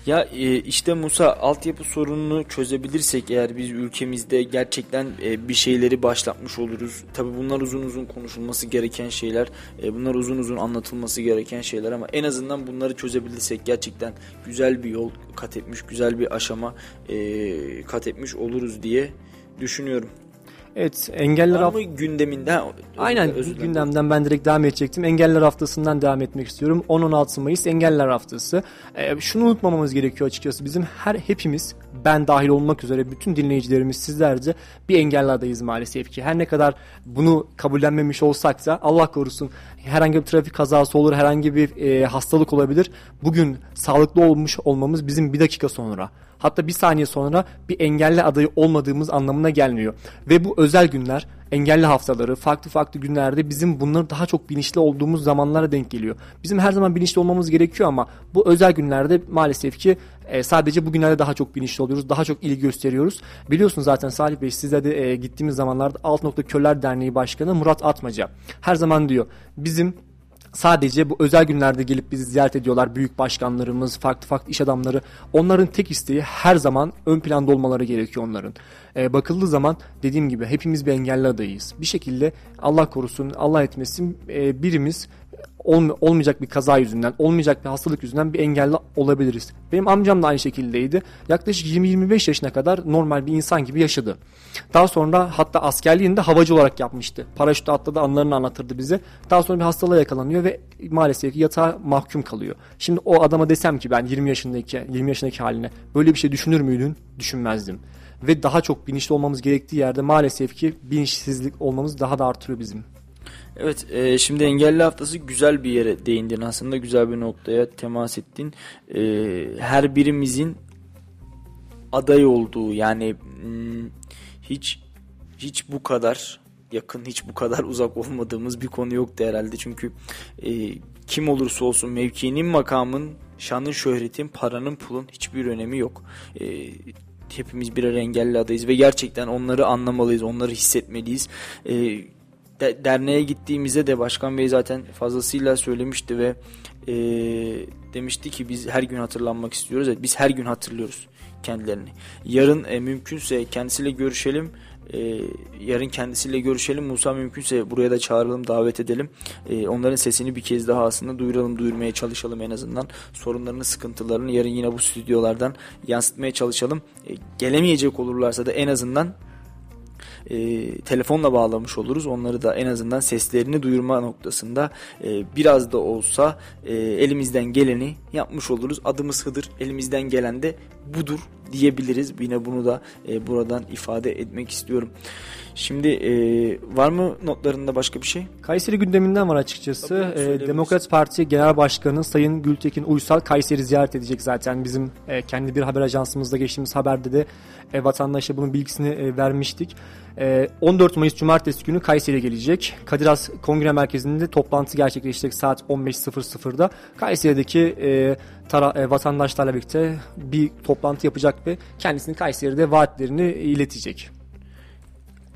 Ya e, işte Musa altyapı sorununu çözebilirsek eğer biz ülkemizde gerçekten e, bir şeyleri başlatmış oluruz. Tabi bunlar uzun uzun konuşulması gereken şeyler. E, bunlar uzun uzun anlatılması gereken şeyler ama en azından bunları çözebilirsek gerçekten güzel bir yol kat etmiş, güzel bir aşama kat etmiş oluruz diye düşünüyorum.
Evet, engeller
Var
haf-
mı gündeminde?
Aynen gündemden ben direkt devam edecektim. Engeller Haftası'ndan devam etmek istiyorum. 10-16 Mayıs Engeller Haftası. Ee, şunu unutmamamız gerekiyor açıkçası. Bizim her hepimiz ben dahil olmak üzere bütün dinleyicilerimiz sizlerce bir engelli adayız maalesef ki. Her ne kadar bunu kabullenmemiş olsak da Allah korusun herhangi bir trafik kazası olur, herhangi bir e, hastalık olabilir. Bugün sağlıklı olmuş olmamız bizim bir dakika sonra hatta bir saniye sonra bir engelli adayı olmadığımız anlamına gelmiyor. Ve bu özel günler, engelli haftaları, farklı farklı günlerde bizim bunları daha çok bilinçli olduğumuz zamanlara denk geliyor. Bizim her zaman bilinçli olmamız gerekiyor ama bu özel günlerde maalesef ki e, sadece bugünlerde daha çok bilinçli oluyoruz, daha çok ilgi gösteriyoruz. Biliyorsunuz zaten Salih Bey sizle de e, gittiğimiz zamanlarda Alt Nokta Körler Derneği Başkanı Murat Atmaca her zaman diyor bizim Sadece bu özel günlerde gelip bizi ziyaret ediyorlar büyük başkanlarımız, farklı farklı iş adamları. Onların tek isteği her zaman ön planda olmaları gerekiyor onların. Ee, bakıldığı zaman dediğim gibi hepimiz bir engelli adayız. Bir şekilde Allah korusun, Allah etmesin e, birimiz olm- olmayacak bir kaza yüzünden, olmayacak bir hastalık yüzünden bir engelli olabiliriz. Benim amcam da aynı şekildeydi. Yaklaşık 20-25 yaşına kadar normal bir insan gibi yaşadı. Daha sonra hatta askerliğini de havacı olarak yapmıştı. Paraşütle atladı anlarını anlatırdı bize. Daha sonra bir hastalığa yakalanıyor ve maalesef ki yatağa mahkum kalıyor. Şimdi o adama desem ki ben 20 yaşındaki 20 yaşındaki haline böyle bir şey düşünür müydün? Düşünmezdim. Ve daha çok bilinçli olmamız gerektiği yerde maalesef ki bilinçsizlik olmamız daha da artırıyor bizim.
Evet, e, şimdi engelli haftası güzel bir yere değindin aslında güzel bir noktaya temas ettin. E, her birimizin aday olduğu yani hmm, hiç hiç bu kadar yakın hiç bu kadar uzak olmadığımız bir konu yoktu herhalde çünkü e, kim olursa olsun mevkinin makamın şanın şöhretin paranın pulun hiçbir önemi yok. E, hepimiz birer engelli adayız ve gerçekten onları anlamalıyız onları hissetmeliyiz. E, de- derneğe gittiğimizde de başkan bey zaten fazlasıyla söylemişti ve e, demişti ki biz her gün hatırlanmak istiyoruz. Evet, biz her gün hatırlıyoruz kendilerini. Yarın e, mümkünse kendisiyle görüşelim. E, yarın kendisiyle görüşelim. Musa mümkünse buraya da çağıralım, davet edelim. E, onların sesini bir kez daha aslında duyuralım, duyurmaya çalışalım en azından. Sorunlarını, sıkıntılarını yarın yine bu stüdyolardan yansıtmaya çalışalım. E, gelemeyecek olurlarsa da en azından e, telefonla bağlamış oluruz. Onları da en azından seslerini duyurma noktasında e, biraz da olsa e, elimizden geleni yapmış oluruz. Adımız Hıdır. Elimizden gelen de budur diyebiliriz. Yine bunu da e, buradan ifade etmek istiyorum. Şimdi e, var mı notlarında başka bir şey?
Kayseri gündeminden var açıkçası.
Söyleyebilirsin.
Demokrat Parti Genel Başkanı Sayın Gültekin Uysal Kayseri ziyaret edecek zaten. Bizim e, kendi bir haber ajansımızda geçtiğimiz haberde de e, vatandaşa bunun bilgisini e, vermiştik. E, 14 Mayıs Cumartesi günü Kayseri'ye gelecek. Kadir Has Kongre Merkezi'nde toplantı gerçekleşecek saat 15.00'da. Kayseri'deki e, tara, e, vatandaşlarla birlikte bir toplantı yapacak ve kendisinin Kayseri'de vaatlerini iletecek.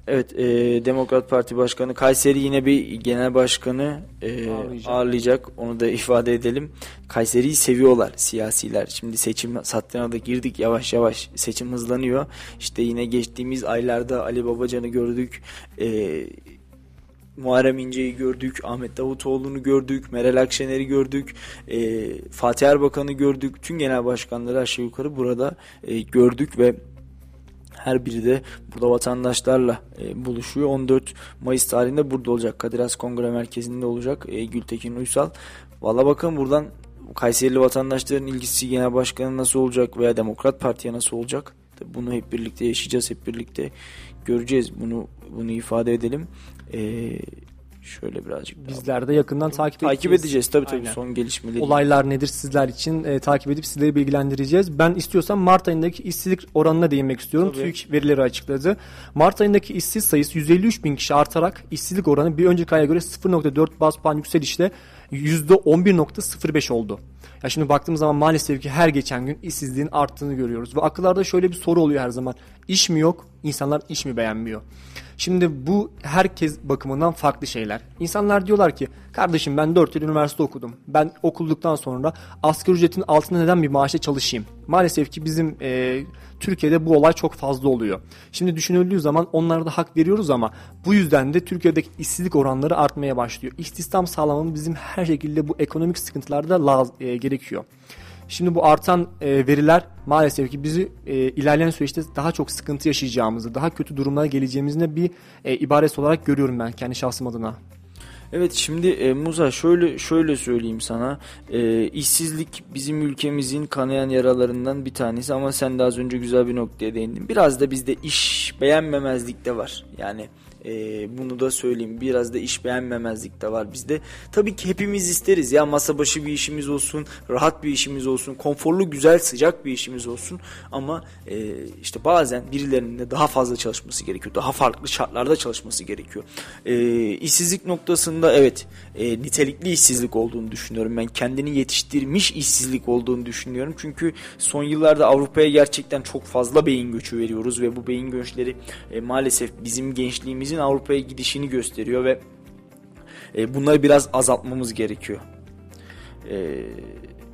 Evet, e, Demokrat Parti Başkanı Kayseri yine bir genel başkanı e,
Ağırlayacak.
ağırlayacak. Onu da ifade edelim. Kayseri'yi seviyorlar siyasiler. Şimdi seçim sattığına da girdik yavaş yavaş. Seçim hızlanıyor. İşte yine geçtiğimiz aylarda Ali Babacan'ı gördük. E, Muharrem İnce'yi gördük, Ahmet Davutoğlu'nu gördük, Meral Akşener'i gördük, e, Fatih Erbakan'ı gördük. Tüm genel başkanları aşağı yukarı burada e, gördük ve her biri de burada vatandaşlarla e, buluşuyor. 14 Mayıs tarihinde burada olacak. Kadir Has Kongre Merkezi'nde olacak e, Gültekin Uysal. Valla bakın buradan Kayserili vatandaşların ilgisi genel başkanı nasıl olacak veya Demokrat Parti'ye nasıl olacak? Bunu hep birlikte yaşayacağız, hep birlikte göreceğiz. Bunu bunu ifade edelim. E, şöyle birazcık daha-
Bizler de yakından takip,
takip edeceğiz tabii tabii
Aynen.
son gelişmeleri.
olaylar nedir sizler için e, takip edip sizleri bilgilendireceğiz. Ben istiyorsam Mart ayındaki işsizlik oranına değinmek istiyorum.
Tabii.
TÜİK verileri açıkladı. Mart ayındaki işsiz sayısı 153 bin kişi artarak işsizlik oranı bir önceki aya göre 0.4 bas puan yükselişle %11.05 oldu. Ya şimdi baktığımız zaman maalesef ki her geçen gün işsizliğin arttığını görüyoruz. Ve akıllarda şöyle bir soru oluyor her zaman. İş mi yok? İnsanlar iş mi beğenmiyor? Şimdi bu herkes bakımından farklı şeyler. İnsanlar diyorlar ki kardeşim ben 4 yıl üniversite okudum. Ben okulduktan sonra asgari ücretin altında neden bir maaşla çalışayım? Maalesef ki bizim e, Türkiye'de bu olay çok fazla oluyor. Şimdi düşünüldüğü zaman onlara da hak veriyoruz ama bu yüzden de Türkiye'deki işsizlik oranları artmaya başlıyor. İstihdam sağlamamız bizim her şekilde bu ekonomik sıkıntılarda laz- e, gerekiyor. Şimdi bu artan e, veriler maalesef ki bizi e, ilerleyen süreçte daha çok sıkıntı yaşayacağımızı, daha kötü durumlara geleceğimizin bir e, ibaresi olarak görüyorum ben kendi şahsım adına.
Evet şimdi e, Muza şöyle şöyle söyleyeyim sana E, işsizlik bizim ülkemizin kanayan yaralarından bir tanesi ama sen de az önce güzel bir noktaya değindin. Biraz da bizde iş beğenmemezlik de var yani e, bunu da söyleyeyim biraz da iş beğenmemezlik de var bizde. Tabii ki hepimiz isteriz ya masa başı bir işimiz olsun rahat bir işimiz olsun konforlu güzel sıcak bir işimiz olsun ama e, işte bazen birilerinin de daha fazla çalışması gerekiyor daha farklı şartlarda çalışması gerekiyor. E, işsizlik noktasında evet e, nitelikli işsizlik olduğunu düşünüyorum. Ben kendini yetiştirmiş işsizlik olduğunu düşünüyorum. Çünkü son yıllarda Avrupa'ya gerçekten çok fazla beyin göçü veriyoruz ve bu beyin göçleri e, maalesef bizim gençliğimizin Avrupa'ya gidişini gösteriyor ve e, bunları biraz azaltmamız gerekiyor. E,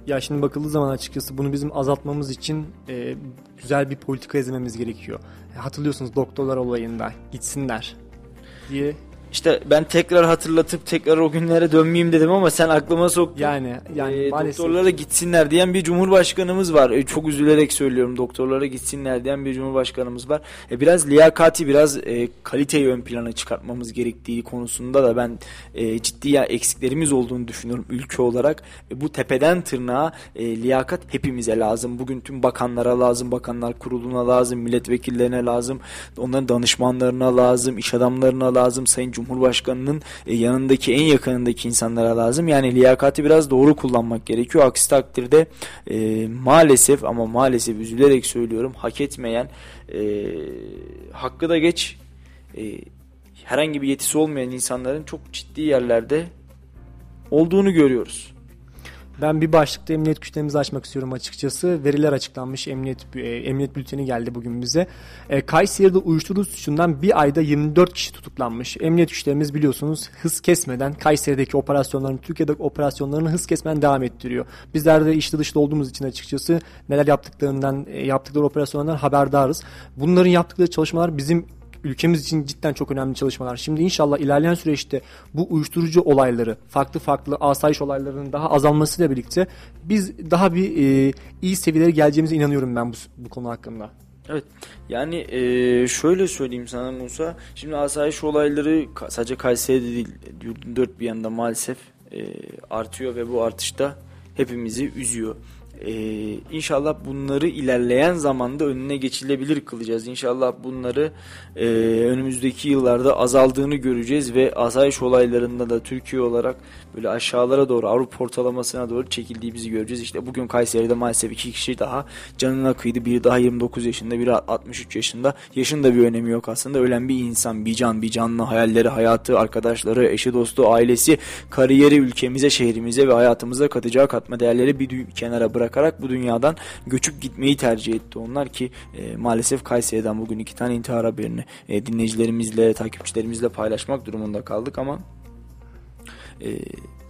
Ya şimdi bakıldığı zaman açıkçası bunu bizim azaltmamız için e, güzel bir politika izlememiz gerekiyor. E, hatırlıyorsunuz doktorlar olayında gitsinler diye
işte ben tekrar hatırlatıp tekrar o günlere dönmeyeyim dedim ama sen aklıma soktun.
yani yani
E,
maalesef
doktorlara gitsinler diyen bir cumhurbaşkanımız var. E, çok üzülerek söylüyorum doktorlara gitsinler diyen bir cumhurbaşkanımız var. E, biraz liyakati biraz e, kaliteyi ön plana çıkartmamız gerektiği konusunda da ben e, ciddi ya eksiklerimiz olduğunu düşünüyorum ülke olarak. E, bu tepeden tırnağa e, liyakat hepimize lazım. Bugün tüm bakanlara lazım, bakanlar kuruluna lazım, milletvekillerine lazım, onların danışmanlarına lazım, iş adamlarına lazım, Sayın Cumhurbaşkanı'nın e, yanındaki en yakınındaki insanlara lazım. Yani liyakati biraz doğru kullanmak gerekiyor. Aksi takdirde e, maalesef ama maalesef üzülerek söylüyorum hak etmeyen e, hakkı da geç e, herhangi bir yetisi olmayan insanların çok ciddi yerlerde olduğunu görüyoruz.
Ben bir başlıkta emniyet güçlerimizi açmak istiyorum açıkçası. Veriler açıklanmış. Emniyet e, emniyet bülteni geldi bugün bize. E, Kayseri'de uyuşturucu suçundan bir ayda 24 kişi tutuklanmış. Emniyet güçlerimiz biliyorsunuz hız kesmeden Kayseri'deki operasyonlarını, Türkiye'deki operasyonlarını hız kesmeden devam ettiriyor. Bizler de içli dışlı olduğumuz için açıkçası neler yaptıklarından, e, yaptıkları operasyonlardan haberdarız. Bunların yaptıkları çalışmalar bizim ülkemiz için cidden çok önemli çalışmalar. Şimdi inşallah ilerleyen süreçte bu uyuşturucu olayları, farklı farklı asayiş olaylarının daha azalmasıyla birlikte biz daha bir e, iyi seviyelere geleceğimize inanıyorum ben bu, bu konu hakkında.
Evet yani e, şöyle söyleyeyim sana Musa. Şimdi asayiş olayları sadece Kayseri'de değil dört bir yanında maalesef e, artıyor ve bu artışta hepimizi üzüyor. Ee, inşallah bunları ilerleyen zamanda önüne geçilebilir kılacağız. İnşallah bunları e, önümüzdeki yıllarda azaldığını göreceğiz ve asayiş olaylarında da Türkiye olarak böyle aşağılara doğru Avrupa ortalamasına doğru çekildiğimizi göreceğiz. İşte bugün Kayseri'de maalesef iki kişi daha canına kıydı. Biri daha 29 yaşında, biri 63 yaşında. Yaşın da bir önemi yok aslında. Ölen bir insan, bir can, bir canlı hayalleri, hayatı, arkadaşları, eşi, dostu, ailesi, kariyeri ülkemize, şehrimize ve hayatımıza katacağı katma değerleri bir kenara bırakarak bu dünyadan göçüp gitmeyi tercih etti onlar ki e, maalesef Kayseri'den bugün iki tane intihar haberini e, dinleyicilerimizle, takipçilerimizle paylaşmak durumunda kaldık ama e,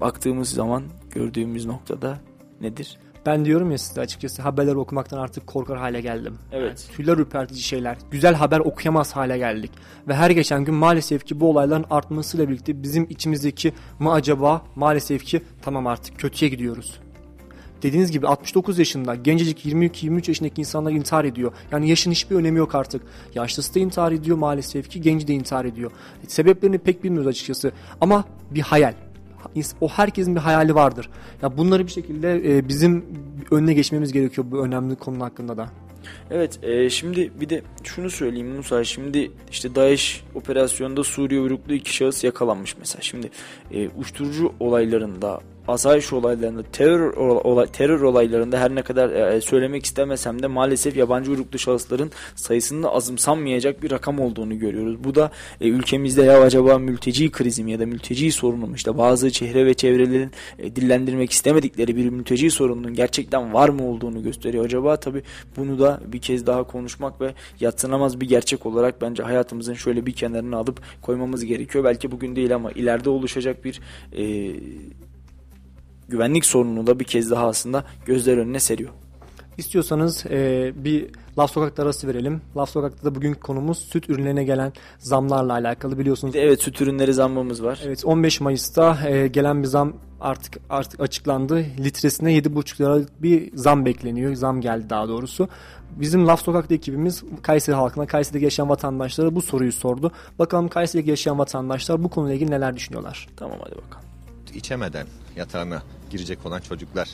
baktığımız zaman gördüğümüz noktada nedir?
Ben diyorum ya size açıkçası haberler okumaktan artık korkar hale geldim.
Evet.
Tüyler ürpertici şeyler. Güzel haber okuyamaz hale geldik. Ve her geçen gün maalesef ki bu olayların artmasıyla birlikte bizim içimizdeki mı acaba maalesef ki tamam artık kötüye gidiyoruz. Dediğiniz gibi 69 yaşında gencecik 22-23 yaşındaki insanlar intihar ediyor. Yani yaşın hiçbir önemi yok artık. Yaşlısı da intihar ediyor maalesef ki genci de intihar ediyor. Sebeplerini pek bilmiyoruz açıkçası. Ama bir hayal. O herkesin bir hayali vardır. Ya bunları bir şekilde e, bizim önüne geçmemiz gerekiyor bu önemli konu hakkında da.
Evet e, şimdi bir de şunu söyleyeyim Musa şimdi işte DAEŞ operasyonunda Suriye uyruklu iki şahıs yakalanmış mesela. Şimdi e, uyuşturucu olaylarında asayiş olaylarında terör olay, terör olaylarında her ne kadar e, söylemek istemesem de maalesef yabancı uyruklu şahısların sayısının azımsanmayacak bir rakam olduğunu görüyoruz. Bu da e, ülkemizde ya acaba mülteci krizi mi ya da mülteci sorunu mu işte bazı çehre ve çevrelerin e, dillendirmek istemedikleri bir mülteci sorununun gerçekten var mı olduğunu gösteriyor. Acaba tabi bunu da bir kez daha konuşmak ve yatsınamaz bir gerçek olarak bence hayatımızın şöyle bir kenarına alıp koymamız gerekiyor. Belki bugün değil ama ileride oluşacak bir e, güvenlik sorununu da bir kez daha aslında gözler önüne seriyor.
İstiyorsanız e, bir Laf Sokak'ta arası verelim. Laf Sokak'ta da bugünkü konumuz süt ürünlerine gelen zamlarla alakalı biliyorsunuz.
Evet süt ürünleri zammımız var.
Evet 15 Mayıs'ta e, gelen bir zam artık artık açıklandı. Litresine 7,5 liralık bir zam bekleniyor. Zam geldi daha doğrusu. Bizim Laf Sokak'ta ekibimiz Kayseri halkına, Kayseri'de yaşayan vatandaşlara bu soruyu sordu. Bakalım Kayseri'de yaşayan vatandaşlar bu konuyla ilgili neler düşünüyorlar?
Tamam hadi bakalım.
İçemeden yatağına girecek olan çocuklar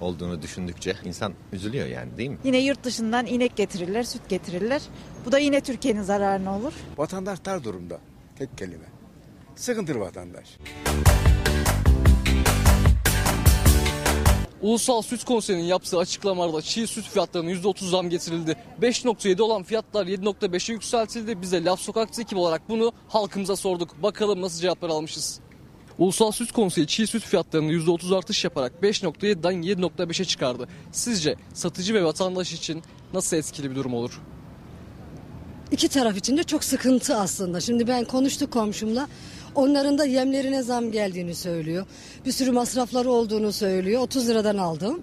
olduğunu düşündükçe insan üzülüyor yani değil mi?
Yine yurt dışından inek getirirler, süt getirirler. Bu da yine Türkiye'nin zararına olur.
Vatandaş dar durumda. Tek kelime. Sıkıntılı vatandaş.
Ulusal Süt Konseyi'nin yaptığı açıklamalarda çiğ süt fiyatlarına %30 zam getirildi. 5.7 olan fiyatlar 7.5'e yükseltildi. Biz de Laf Sokak'ta ekip olarak bunu halkımıza sorduk. Bakalım nasıl cevaplar almışız. Ulusal Süt Konseyi çiğ süt fiyatlarını %30 artış yaparak 5.7'den 7.5'e çıkardı. Sizce satıcı ve vatandaş için nasıl etkili bir durum olur?
İki taraf için de çok sıkıntı aslında. Şimdi ben konuştuk komşumla. Onların da yemlerine zam geldiğini söylüyor. Bir sürü masrafları olduğunu söylüyor. 30 liradan aldım.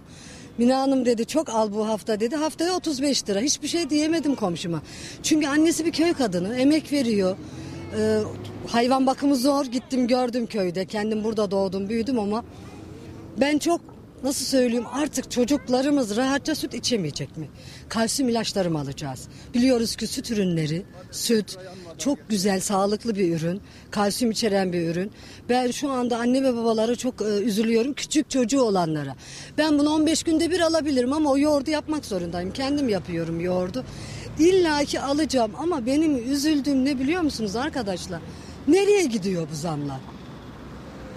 Mina Hanım dedi çok al bu hafta dedi. Haftaya 35 lira. Hiçbir şey diyemedim komşuma. Çünkü annesi bir köy kadını. Emek veriyor. Ee, hayvan bakımı zor. Gittim gördüm köyde. Kendim burada doğdum büyüdüm ama ben çok nasıl söyleyeyim artık çocuklarımız rahatça süt içemeyecek mi? Kalsiyum ilaçları mı alacağız? Biliyoruz ki süt ürünleri, süt çok güzel, sağlıklı bir ürün. Kalsiyum içeren bir ürün. Ben şu anda anne ve babalara çok e, üzülüyorum. Küçük çocuğu olanlara. Ben bunu 15 günde bir alabilirim ama o yoğurdu yapmak zorundayım. Kendim yapıyorum yoğurdu. İlla ki alacağım ama benim üzüldüğüm ne biliyor musunuz arkadaşlar? Nereye gidiyor bu zamlar?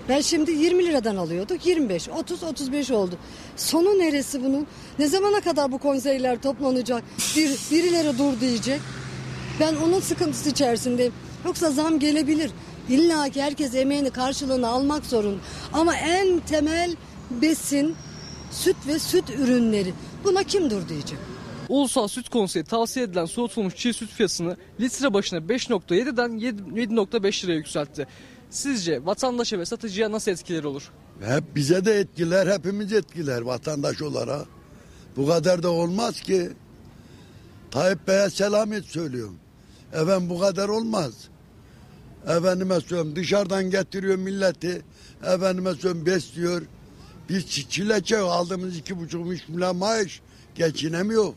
Ben şimdi 20 liradan alıyorduk 25, 30, 35 oldu. Sonu neresi bunun? Ne zamana kadar bu konseyler toplanacak? Bir, birileri dur diyecek. Ben onun sıkıntısı içerisindeyim. Yoksa zam gelebilir. İlla ki herkes emeğini karşılığını almak zorunda. Ama en temel besin süt ve süt ürünleri. Buna kim dur diyecek?
Ulusal Süt Konseyi tavsiye edilen soğutulmuş çiğ süt fiyatını litre başına 5.7'den 7.5 liraya yükseltti. Sizce vatandaşa ve satıcıya nasıl etkileri olur?
Hep bize de etkiler, hepimiz etkiler vatandaş olarak. Bu kadar da olmaz ki. Tayyip Bey'e selamet söylüyorum. Efendim bu kadar olmaz. Efendime söylüyorum dışarıdan getiriyor milleti. Efendime söylüyorum besliyor. Biz çi- çile çay aldığımız iki buçuk üç milyon maaş geçinemiyor.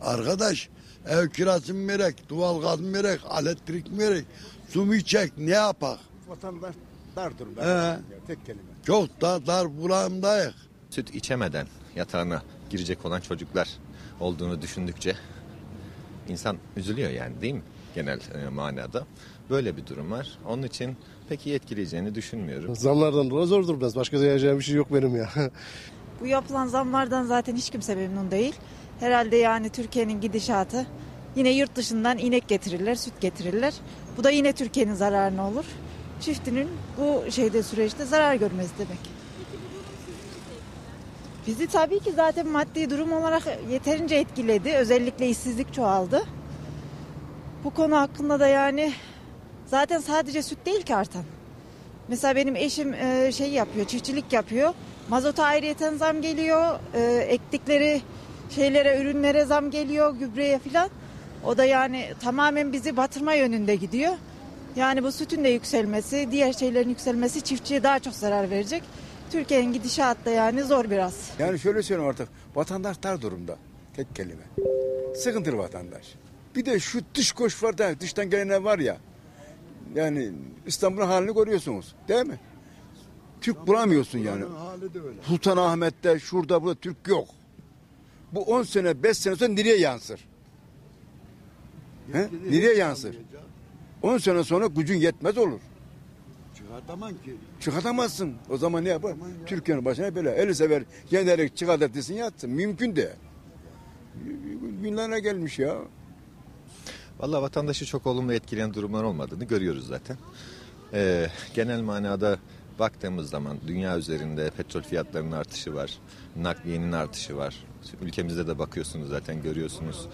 Arkadaş ev kirası mı verek, doğal gaz mı verek, elektrik mi verek, su mu içecek ne yapak?
Vatandaş dar durumda.
He.
Tek kelime.
Çok da dar bulağımdayız.
Süt içemeden yatağına girecek olan çocuklar olduğunu düşündükçe insan üzülüyor yani değil mi? Genel e, manada. Böyle bir durum var. Onun için pek iyi etkileyeceğini düşünmüyorum.
Zamlardan dolayı zor durmaz. Başka diyeceğim bir şey yok benim ya.
Bu yapılan zamlardan zaten hiç kimse memnun değil. Herhalde yani Türkiye'nin gidişatı yine yurt dışından inek getirirler, süt getirirler. Bu da yine Türkiye'nin zararına olur. Çiftinin bu şeyde süreçte zarar görmesi demek. Bizi tabii ki zaten maddi durum olarak yeterince etkiledi. Özellikle işsizlik çoğaldı. Bu konu hakkında da yani zaten sadece süt değil ki artan. Mesela benim eşim e, şey yapıyor, çiftçilik yapıyor. Mazota ayrıyeten zam geliyor. E, ektikleri şeylere, ürünlere zam geliyor, gübreye filan. O da yani tamamen bizi batırma yönünde gidiyor. Yani bu sütün de yükselmesi, diğer şeylerin yükselmesi çiftçiye daha çok zarar verecek. Türkiye'nin gidişatı da yani zor biraz.
Yani şöyle söyleyeyim artık vatandaş dar durumda. Tek kelime. Sıkıntılı vatandaş. Bir de şu dış koş var da dıştan gelenler var ya. Yani İstanbul'un halini görüyorsunuz değil mi? Türk bulamıyorsun yani. Sultanahmet'te şurada burada Türk yok. Bu 10 sene 5 sene sonra nereye yansır? He? Nereye yansır? 10 sene sonra gücün yetmez olur.
Çıkartamam ki.
Çıkartamazsın. O zaman ne yapar? Türkiye'nin başına böyle. Eli sever yenerek çıkart desin yatsın. Mümkün de. Günlerine gelmiş ya.
Valla vatandaşı çok olumlu etkileyen durumlar olmadığını görüyoruz zaten. Ee, genel manada baktığımız zaman dünya üzerinde petrol fiyatlarının artışı var. Nakliyenin artışı var. Ülkemizde de bakıyorsunuz zaten görüyorsunuz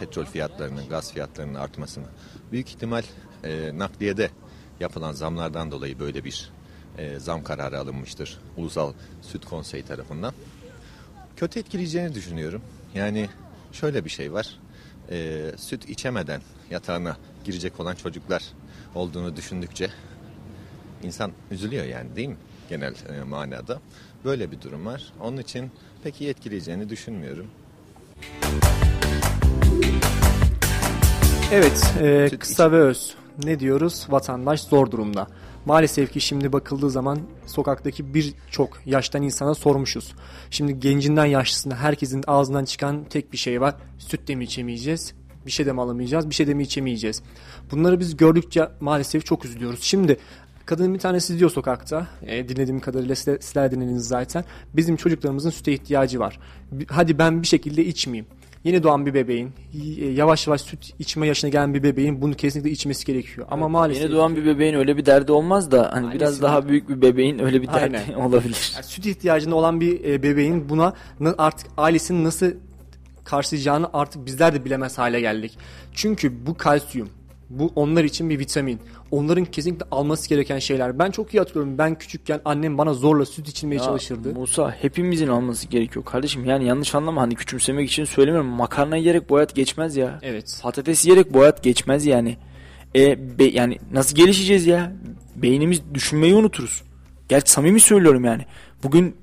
petrol fiyatlarının, gaz fiyatlarının artmasını. Büyük ihtimal e, nakliyede yapılan zamlardan dolayı böyle bir e, zam kararı alınmıştır. Ulusal Süt Konseyi tarafından. Kötü etkileyeceğini düşünüyorum. Yani şöyle bir şey var. E, süt içemeden yatağına girecek olan çocuklar olduğunu düşündükçe insan üzülüyor yani değil mi? Genel e, manada. Böyle bir durum var. Onun için pek iyi etkileyeceğini düşünmüyorum.
Evet, e, kısa ve öz. Ne diyoruz? Vatandaş zor durumda. Maalesef ki şimdi bakıldığı zaman sokaktaki birçok yaştan insana sormuşuz. Şimdi gencinden yaşlısına herkesin ağzından çıkan tek bir şey var. Süt de mi içemeyeceğiz? Bir şey de mi alamayacağız? Bir şey de mi içemeyeceğiz? Bunları biz gördükçe maalesef çok üzülüyoruz. Şimdi kadının bir tanesi diyor sokakta. E, dinlediğim kadarıyla sizler dinlediniz zaten. Bizim çocuklarımızın süte ihtiyacı var. Hadi ben bir şekilde içmeyeyim. Yeni doğan bir bebeğin, yavaş yavaş süt içme yaşına gelen bir bebeğin bunu kesinlikle içmesi gerekiyor. Ama
Evet,
maalesef
Yeni doğan bir bebeğin öyle bir derdi olmaz da hani biraz
Ailesi
daha büyük bir bebeğin öyle bir derdi
Aynen.
olabilir.
Yani süt ihtiyacında olan bir e, bebeğin buna na- artık ailesinin nasıl karşılayacağını artık bizler de bilemez hale geldik. Çünkü bu kalsiyum, bu onlar için bir vitamin. Onların kesinlikle alması gereken şeyler. Ben çok iyi hatırlıyorum. Ben küçükken annem bana zorla süt içirmeye
Ya
çalışırdı.
Musa hepimizin alması gerekiyor kardeşim. Yani yanlış anlama hani küçümsemek için söylemiyorum. Makarna yiyerek boyat geçmez ya.
Evet.
Patates yiyerek boyat geçmez yani. E, be- yani nasıl gelişeceğiz ya? Beynimiz düşünmeyi unuturuz. Gerçi samimi söylüyorum yani. Bugün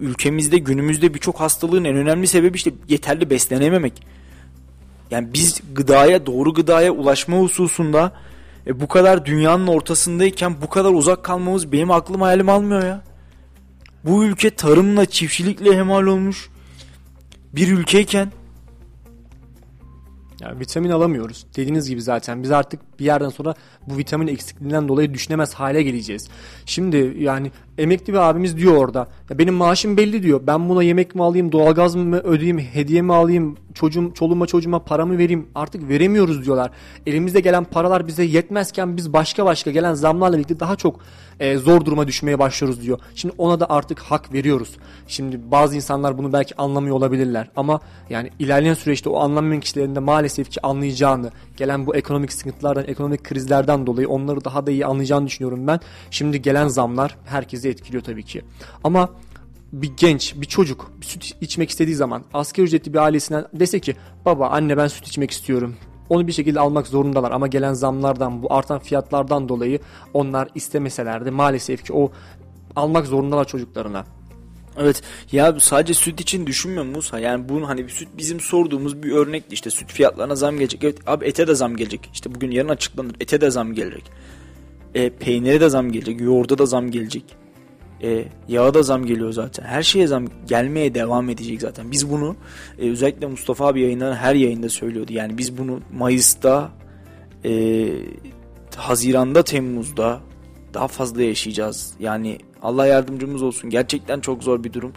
ülkemizde günümüzde birçok hastalığın en önemli sebebi işte yeterli beslenememek. Yani biz gıdaya doğru gıdaya ulaşma hususunda e, bu kadar dünyanın ortasındayken bu kadar uzak kalmamız benim aklım hayalim almıyor ya. Bu ülke tarımla çiftçilikle hemal olmuş bir ülkeyken
Yani vitamin alamıyoruz. Dediğiniz gibi zaten biz artık bir yerden sonra bu vitamin eksikliğinden dolayı düşünemez hale geleceğiz. Şimdi yani emekli bir abimiz diyor orada. Ya benim maaşım belli diyor. Ben buna yemek mi alayım, doğalgaz mı ödeyeyim, hediye mi alayım, çocuğum, çoluğuma çocuğuma paramı vereyim. Artık veremiyoruz diyorlar. Elimizde gelen paralar bize yetmezken biz başka başka gelen zamlarla birlikte daha çok e, zor duruma düşmeye başlıyoruz diyor. Şimdi ona da artık hak veriyoruz. Şimdi bazı insanlar bunu belki anlamıyor olabilirler ama yani ilerleyen süreçte o anlamayan kişilerin de maalesef ki anlayacağını, gelen bu ekonomik sıkıntılardan, ekonomik krizlerden dolayı onları daha da iyi anlayacağını düşünüyorum ben. Şimdi gelen zamlar herkesi etkiliyor tabii ki. Ama bir genç, bir çocuk bir süt içmek istediği zaman asgari ücretli bir ailesinden dese ki baba anne ben süt içmek istiyorum. Onu bir şekilde almak zorundalar ama gelen zamlardan bu artan fiyatlardan dolayı onlar istemeseler de maalesef ki o almak zorundalar çocuklarına.
Evet ya sadece süt için düşünme Musa yani bunun hani süt bizim sorduğumuz bir örnekti işte süt fiyatlarına zam gelecek evet abi ete de zam gelecek işte bugün yarın açıklanır ete de zam gelecek e, peynire de zam gelecek yoğurda da zam gelecek E, yağa da zam geliyor zaten. Her şeye zam gelmeye devam edecek zaten. Biz bunu e, özellikle Mustafa abi yayınların her yayında söylüyordu. Yani biz bunu Mayıs'ta, e, Haziran'da, Temmuz'da daha fazla yaşayacağız. Yani Allah yardımcımız olsun. Gerçekten çok zor bir durum.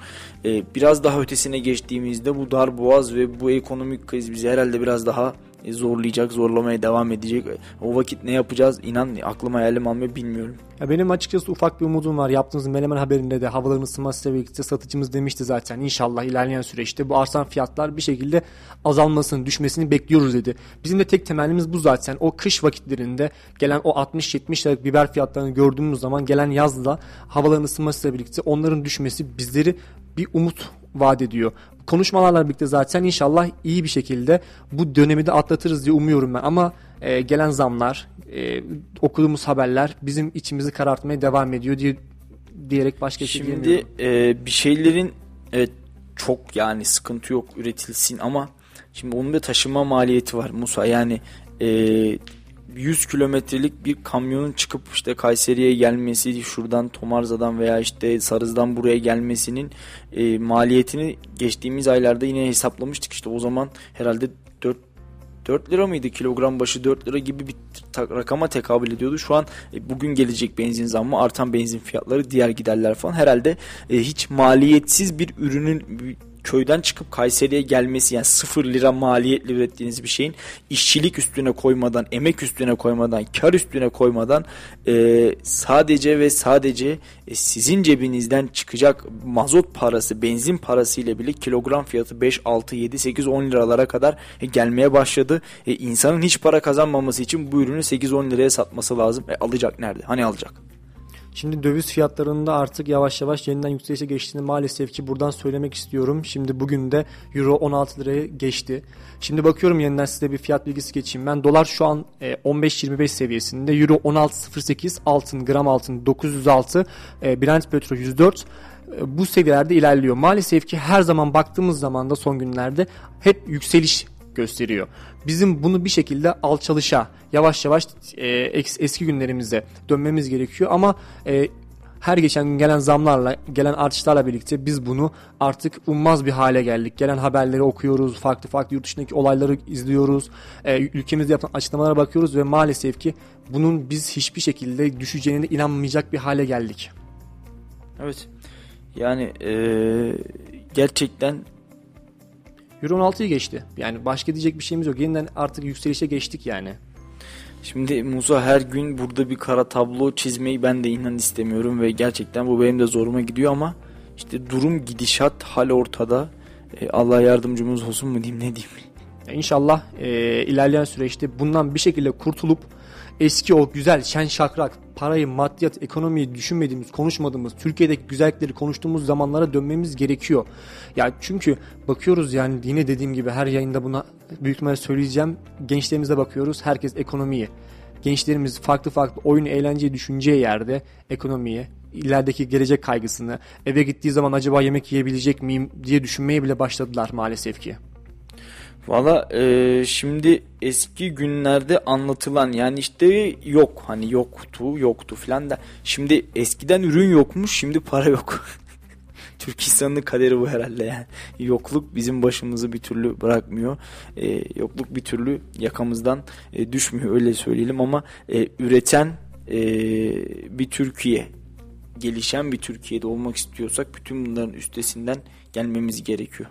E, biraz daha ötesine geçtiğimizde bu dar boğaz ve bu ekonomik kriz bizi herhalde biraz daha e, zorlayacak, zorlamaya devam edecek. O vakit ne yapacağız? İnan aklım hayalim almıyor bilmiyorum.
Ya benim açıkçası ufak bir umudum var. Yaptığınız Menemen haberinde de havaların ısınmasıyla birlikte satıcımız demişti zaten. İnşallah ilerleyen süreçte bu arsan fiyatlar bir şekilde azalmasını, düşmesini bekliyoruz dedi. Bizim de tek temennimiz bu zaten. O kış vakitlerinde gelen o 60-70 liralık biber fiyatlarını gördüğümüz zaman gelen yazla havaların ısınmasıyla birlikte onların düşmesi bizleri bir umut vaat ediyor. Konuşmalarla birlikte zaten inşallah iyi bir şekilde bu dönemi de atlatırız diye umuyorum ben. Ama e, gelen zamlar, e, okuduğumuz haberler bizim içimizi karartmaya devam ediyor diye diyerek başka şey
Şimdi e, bir şeylerin evet çok yani sıkıntı yok üretilsin ama şimdi onun da taşıma maliyeti var Musa. Yani e, 100 kilometrelik bir kamyonun çıkıp işte Kayseri'ye gelmesi şuradan Tomarza'dan veya işte Sarız'dan buraya gelmesinin e, maliyetini geçtiğimiz aylarda yine hesaplamıştık. İşte o zaman herhalde 4 4 lira mıydı kilogram başı 4 lira gibi bir rakama tekabül ediyordu. Şu an e, bugün gelecek benzin zammı artan benzin fiyatları diğer giderler falan herhalde e, hiç maliyetsiz bir ürünün köyden çıkıp Kayseri'ye gelmesi yani sıfır lira maliyetle ürettiğiniz bir şeyin işçilik üstüne koymadan, emek üstüne koymadan, kar üstüne koymadan e, sadece ve sadece e, sizin cebinizden çıkacak mazot parası, benzin parası ile bile kilogram fiyatı 5, 6, 7, 8, 10 liralara kadar e, gelmeye başladı. E, insanın hiç para kazanmaması için bu ürünü 8-10 liraya satması lazım. E, alacak nerede? Hani alacak?
Şimdi döviz fiyatlarında artık yavaş yavaş yeniden yükselişe geçtiğini maalesef ki buradan söylemek istiyorum. Şimdi bugün de Euro 16 liraya geçti. Şimdi bakıyorum yeniden size bir fiyat bilgisi geçeyim. Ben dolar şu an 15-25 seviyesinde. Euro 16.08, altın gram altın 906, e, Brent petrol 104 e, bu seviyelerde ilerliyor. Maalesef ki her zaman baktığımız zaman da son günlerde hep yükseliş gösteriyor. Bizim bunu bir şekilde alçalışa yavaş yavaş e, eski günlerimize dönmemiz gerekiyor ama e, her geçen gün gelen zamlarla, gelen artışlarla birlikte biz bunu artık ummaz bir hale geldik. Gelen haberleri okuyoruz, farklı farklı yurt dışındaki olayları izliyoruz, e, ülkemizde yapılan açıklamalara bakıyoruz ve maalesef ki bunun biz hiçbir şekilde düşeceğine inanmayacak bir hale geldik.
Evet. Yani e, gerçekten
Euro 16'yı geçti. Yani başka diyecek bir şeyimiz yok. Yeniden artık yükselişe geçtik yani.
Şimdi Musa her gün burada bir kara tablo çizmeyi ben de inan istemiyorum ve gerçekten bu benim de zoruma gidiyor ama işte durum gidişat hal ortada. E, Allah yardımcımız olsun mu diyeyim ne diyeyim.
İnşallah e, ilerleyen süreçte bundan bir şekilde kurtulup eski o güzel şen şakrak parayı, maddiyat, ekonomiyi düşünmediğimiz, konuşmadığımız, Türkiye'deki güzellikleri konuştuğumuz zamanlara dönmemiz gerekiyor. Ya çünkü bakıyoruz yani yine dediğim gibi her yayında buna büyük ihtimalle söyleyeceğim. Gençlerimize bakıyoruz. Herkes ekonomiyi. Gençlerimiz farklı farklı oyun, eğlenceyi düşüneceği yerde ekonomiye, ilerideki gelecek kaygısını, eve gittiği zaman acaba yemek yiyebilecek miyim diye düşünmeye bile başladılar maalesef ki.
Valla e, şimdi eski günlerde anlatılan yani işte yok hani yoktu yoktu filan da şimdi eskiden ürün yokmuş şimdi para yok. Türk insanının kaderi bu herhalde yani. Yokluk bizim başımızı bir türlü bırakmıyor. E, yokluk bir türlü yakamızdan e, düşmüyor öyle söyleyelim ama e, üreten e, bir Türkiye gelişen bir Türkiye'de olmak istiyorsak bütün bunların üstesinden gelmemiz gerekiyor.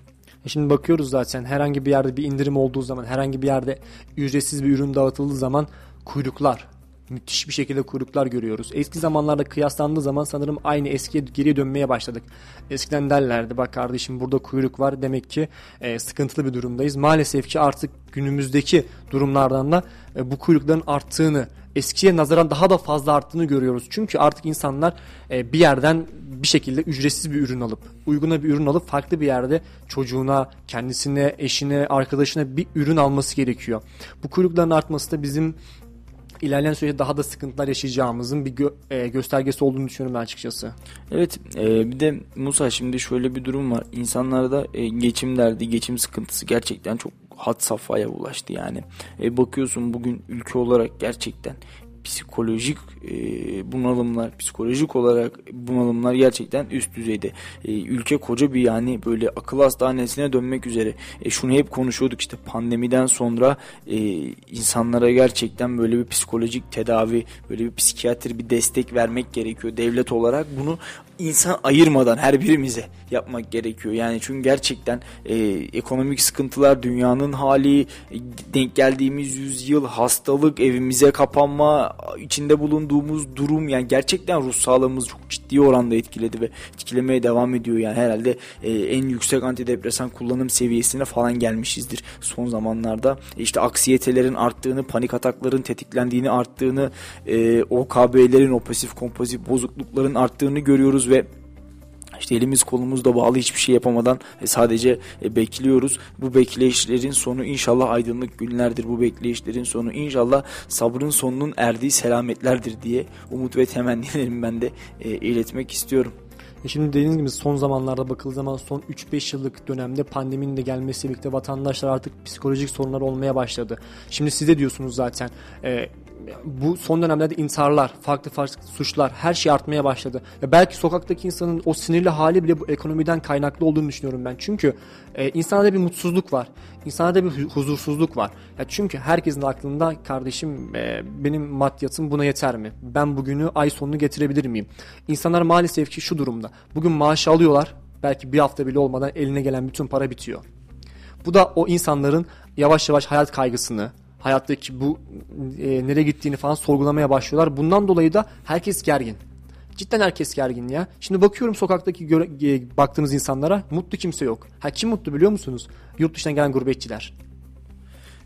E şimdi bakıyoruz zaten herhangi bir yerde bir indirim olduğu zaman, herhangi bir yerde ücretsiz bir ürün dağıtıldığı zaman kuyruklar, müthiş bir şekilde kuyruklar görüyoruz. Eski zamanlarda kıyaslandığı zaman sanırım aynı eskiye geriye dönmeye başladık. Eskiden derlerdi bak kardeşim burada kuyruk var demek ki e, sıkıntılı bir durumdayız. Maalesef ki artık günümüzdeki durumlardan da e, bu kuyrukların arttığını, eskiye nazaran daha da fazla arttığını görüyoruz. Çünkü artık insanlar e, bir yerden bir şekilde ücretsiz bir ürün alıp, uyguna bir ürün alıp farklı bir yerde çocuğuna, kendisine, eşine, arkadaşına bir ürün alması gerekiyor. Bu kuyrukların artması da bizim ilerleyen süreçte daha da sıkıntılar yaşayacağımızın bir gö- e, göstergesi olduğunu düşünüyorum ben açıkçası.
Evet e, bir de Musa şimdi şöyle bir durum var. İnsanlarda e, geçim derdi, geçim sıkıntısı gerçekten çok had safhaya ulaştı yani. E, bakıyorsun bugün ülke olarak gerçekten psikolojik e, bunalımlar, psikolojik olarak bunalımlar gerçekten üst düzeyde. E, ülke koca bir yani böyle akıl hastanesine dönmek üzere. E, şunu hep konuşuyorduk işte pandemiden sonra e, insanlara gerçekten böyle bir psikolojik tedavi, böyle bir psikiyatri bir destek vermek gerekiyor. Devlet olarak bunu insan ayırmadan her birimize yapmak gerekiyor. Yani çünkü gerçekten e, ekonomik sıkıntılar, dünyanın hali, e, denk geldiğimiz yüzyıl, hastalık, evimize kapanma, içinde bulunduğumuz durum yani gerçekten ruh sağlığımızı çok ciddi oranda etkiledi ve etkilemeye devam ediyor. Yani herhalde e, en yüksek antidepresan kullanım seviyesine falan gelmişizdir son zamanlarda. E, işte aksiyetelerin arttığını, panik atakların tetiklendiğini, arttığını, e, OKB'lerin, o pasif kompozit bozuklukların arttığını görüyoruz ve işte elimiz kolumuz da bağlı hiçbir şey yapamadan e, sadece e, bekliyoruz. Bu bekleyişlerin sonu inşallah aydınlık günlerdir. Bu bekleyişlerin sonu inşallah sabrın sonunun erdiği selametlerdir diye umut ve temennilerimi ben de e, iletmek istiyorum.
Şimdi dediğiniz gibi son zamanlarda bakıldığı zaman son 3-5 yıllık dönemde pandeminin de gelmesiyle birlikte vatandaşlar artık psikolojik sorunlar olmaya başladı. Şimdi siz de diyorsunuz zaten bu son dönemlerde intiharlar, farklı farklı suçlar her şey artmaya başladı. Ya belki sokaktaki insanın o sinirli hali bile bu ekonomiden kaynaklı olduğunu düşünüyorum ben. Çünkü e, insanda bir mutsuzluk var. İnsanda bir huzursuzluk var. Ya çünkü herkesin aklında kardeşim e, benim maddiyatım buna yeter mi? Ben bugünü ay sonunu getirebilir miyim? İnsanlar maalesef ki şu durumda. Bugün maaş alıyorlar. Belki bir hafta bile olmadan eline gelen bütün para bitiyor. Bu da o insanların yavaş yavaş hayat kaygısını, hayattaki bu e, nereye gittiğini falan sorgulamaya başlıyorlar. Bundan dolayı da herkes gergin. Cidden herkes gergin ya. Şimdi bakıyorum sokaktaki göre, e, baktığımız insanlara mutlu kimse yok. Ha kim mutlu biliyor musunuz? Yurt dışından gelen gurbetçiler.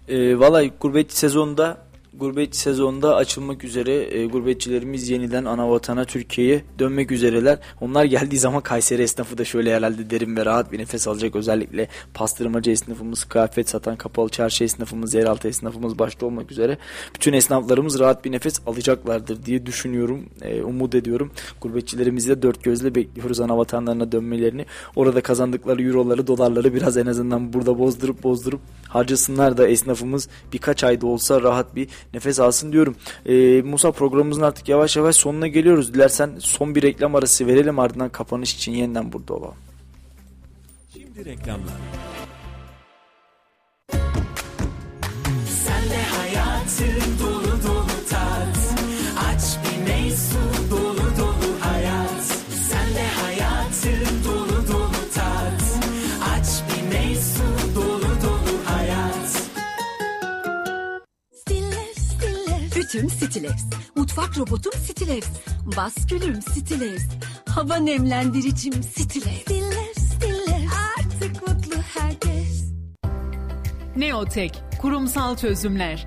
E, Valla gurbetçi sezonda gurbetçi sezonda açılmak üzere e, gurbetçilerimiz yeniden ana vatana Türkiye'ye dönmek üzereler. Onlar geldiği zaman Kayseri esnafı da şöyle herhalde derin ve rahat bir nefes alacak. Özellikle pastırmacı esnafımız, kıyafet satan kapalı çarşı esnafımız, yeraltı esnafımız başta olmak üzere bütün esnaflarımız rahat bir nefes alacaklardır diye düşünüyorum. E, umut ediyorum. Gurbetçilerimizi de dört gözle bekliyoruz ana vatanlarına dönmelerini. Orada kazandıkları euroları, dolarları biraz en azından burada bozdurup bozdurup harcasınlar da esnafımız birkaç ayda olsa rahat bir nefes alsın diyorum. E, Musa programımızın artık yavaş yavaş sonuna geliyoruz. Dilersen son bir reklam arası verelim ardından kapanış için yeniden burada olalım.
Şimdi reklamlar.
Sen de hayatı dolu
stiller. Ütüm Stilex. Mutfak robotum Stilex. Baskülüm Stilex. Hava nemlendiricim Stilex. Stiller, stiller. Artık mutlu herkes.
Neotek, kurumsal çözümler,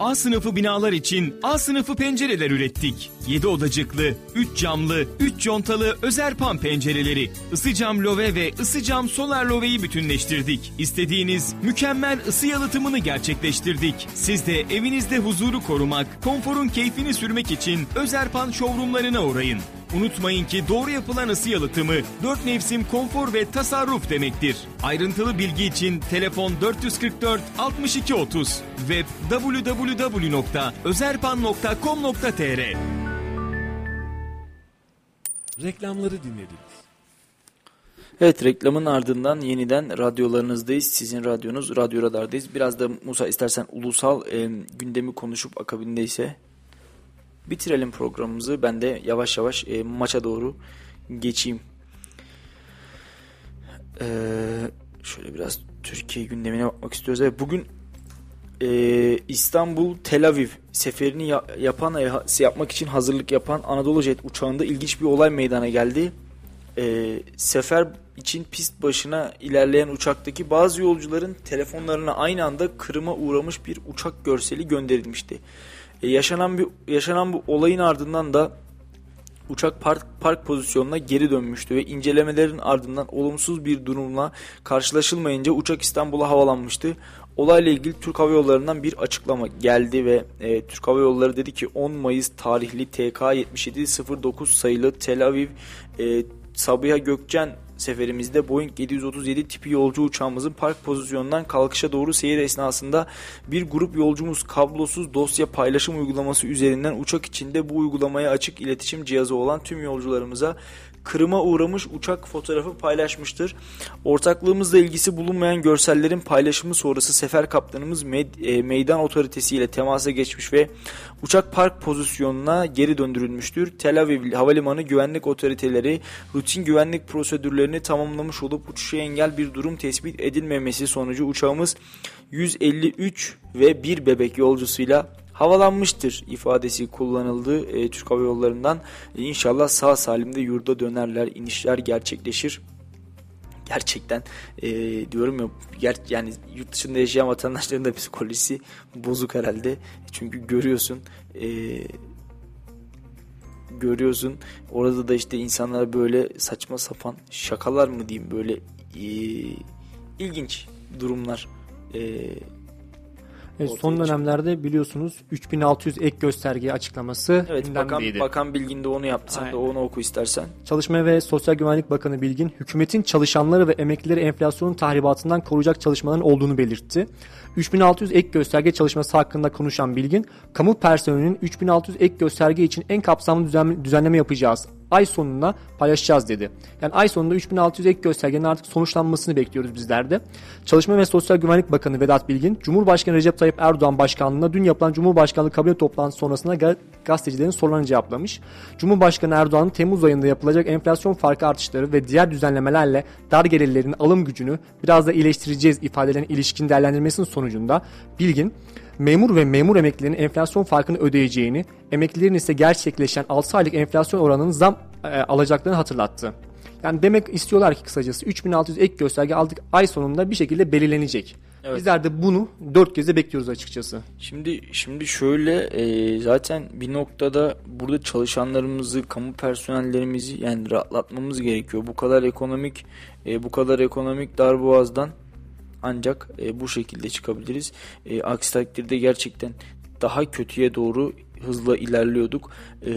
A sınıfı binalar için A sınıfı pencereler ürettik. 7 odacıklı, 3 camlı, 3 contalı Özerpan pencereleri. Isı cam love ve ısı cam solar loveyi bütünleştirdik. İstediğiniz mükemmel ısı yalıtımını gerçekleştirdik. Siz de evinizde huzuru korumak, konforun keyfini sürmek için Özerpan showroomlarına uğrayın. Unutmayın ki doğru yapılan ısı yalıtımı 4 mevsim konfor ve tasarruf demektir. Ayrıntılı bilgi için telefon 444 62 30 ve www.özerpan.com.tr
Reklamları dinlediniz.
Evet reklamın ardından yeniden radyolarınızdayız. Sizin radyonuz Radyo Radar'dayız. Biraz da Musa istersen ulusal e, gündemi konuşup akabinde ise bitirelim programımızı. Ben de yavaş yavaş e, maça doğru geçeyim. Ee, şöyle biraz Türkiye gündemine bakmak istiyoruz. Evet, bugün e, İstanbul Tel Aviv seferini ya, yapan yapmak için hazırlık yapan Anadolu Jet uçağında ilginç bir olay meydana geldi. E, sefer için pist başına ilerleyen uçaktaki bazı yolcuların telefonlarına aynı anda kırıma uğramış bir uçak görseli gönderilmişti. E, yaşanan bir yaşanan bu olayın ardından da uçak park, park pozisyonuna geri dönmüştü ve incelemelerin ardından olumsuz bir durumla karşılaşılmayınca uçak İstanbul'a havalanmıştı. Olayla ilgili Türk Hava Yolları'ndan bir açıklama geldi ve e, Türk Hava Yolları dedi ki 10 Mayıs tarihli TK 7709 sayılı Tel Aviv e, Sabiha Gökçen seferimizde Boeing 737 tipi yolcu uçağımızın park pozisyonundan kalkışa doğru seyir esnasında bir grup yolcumuz kablosuz dosya paylaşım uygulaması üzerinden uçak içinde bu uygulamaya açık iletişim cihazı olan tüm yolcularımıza kırıma uğramış uçak fotoğrafı paylaşmıştır. Ortaklığımızla ilgisi bulunmayan görsellerin paylaşımı sonrası sefer kaptanımız med- e, meydan otoritesiyle temasa geçmiş ve uçak park pozisyonuna geri döndürülmüştür. Tel Aviv Havalimanı güvenlik otoriteleri rutin güvenlik prosedürlerini tamamlamış olup uçuşa engel bir durum tespit edilmemesi sonucu uçağımız 153 ve bir bebek yolcusuyla havalanmıştır ifadesi kullanıldı e, Türk Hava Yolları'ndan. E, inşallah sağ salim de yurda dönerler, inişler gerçekleşir. Gerçekten e, diyorum ya ger yani yurt dışında yaşayan vatandaşların da psikolojisi bozuk herhalde. Çünkü görüyorsun e, görüyorsun orada da işte insanlar böyle saçma sapan şakalar mı diyeyim böyle e, ilginç durumlar e,
Evet, son
çıktı.
dönemlerde biliyorsunuz 3600 ek gösterge açıklaması
Evet bakan,
gündemdeydi.
bakan Bilgin de onu yaptı. Sen de
Aynen.
onu oku istersen.
Çalışma ve Sosyal Güvenlik Bakanı Bilgin, hükümetin çalışanları ve emeklileri enflasyonun tahribatından koruyacak çalışmaların olduğunu belirtti. 3600 ek gösterge çalışması hakkında konuşan Bilgin, kamu personelinin 3600 ek gösterge için en kapsamlı düzen- düzenleme yapacağız. Ay sonuna paylaşacağız dedi. Yani ay sonunda 3600 ek göstergenin artık sonuçlanmasını bekliyoruz bizler de. Çalışma ve Sosyal Güvenlik Bakanı Vedat Bilgin, Cumhurbaşkanı Recep Tayyip Erdoğan başkanlığında dün yapılan Cumhurbaşkanlığı kabine toplantısı sonrasında ga- gazetecilerin sorularını cevaplamış. Cumhurbaşkanı Erdoğan'ın Temmuz ayında yapılacak enflasyon farkı artışları ve diğer düzenlemelerle dar gelirlerin alım gücünü biraz da iyileştireceğiz ifadelerine ilişkin değerlendirmesinin sonucunda Bilgin, memur ve memur emeklilerin enflasyon farkını ödeyeceğini, emeklilerin ise gerçekleşen 6 aylık enflasyon oranının zam e, alacaklarını hatırlattı. Yani demek istiyorlar ki kısacası 3600 ek gösterge aldık ay sonunda bir şekilde belirlenecek.
Evet.
Bizler de bunu dört gözle bekliyoruz açıkçası.
Şimdi şimdi şöyle e, zaten bir noktada burada çalışanlarımızı, kamu personellerimizi yani rahatlatmamız gerekiyor. Bu kadar ekonomik e, bu kadar ekonomik darboğazdan ancak e, bu şekilde çıkabiliriz. E, aksi takdirde gerçekten daha kötüye doğru hızla ilerliyorduk. E,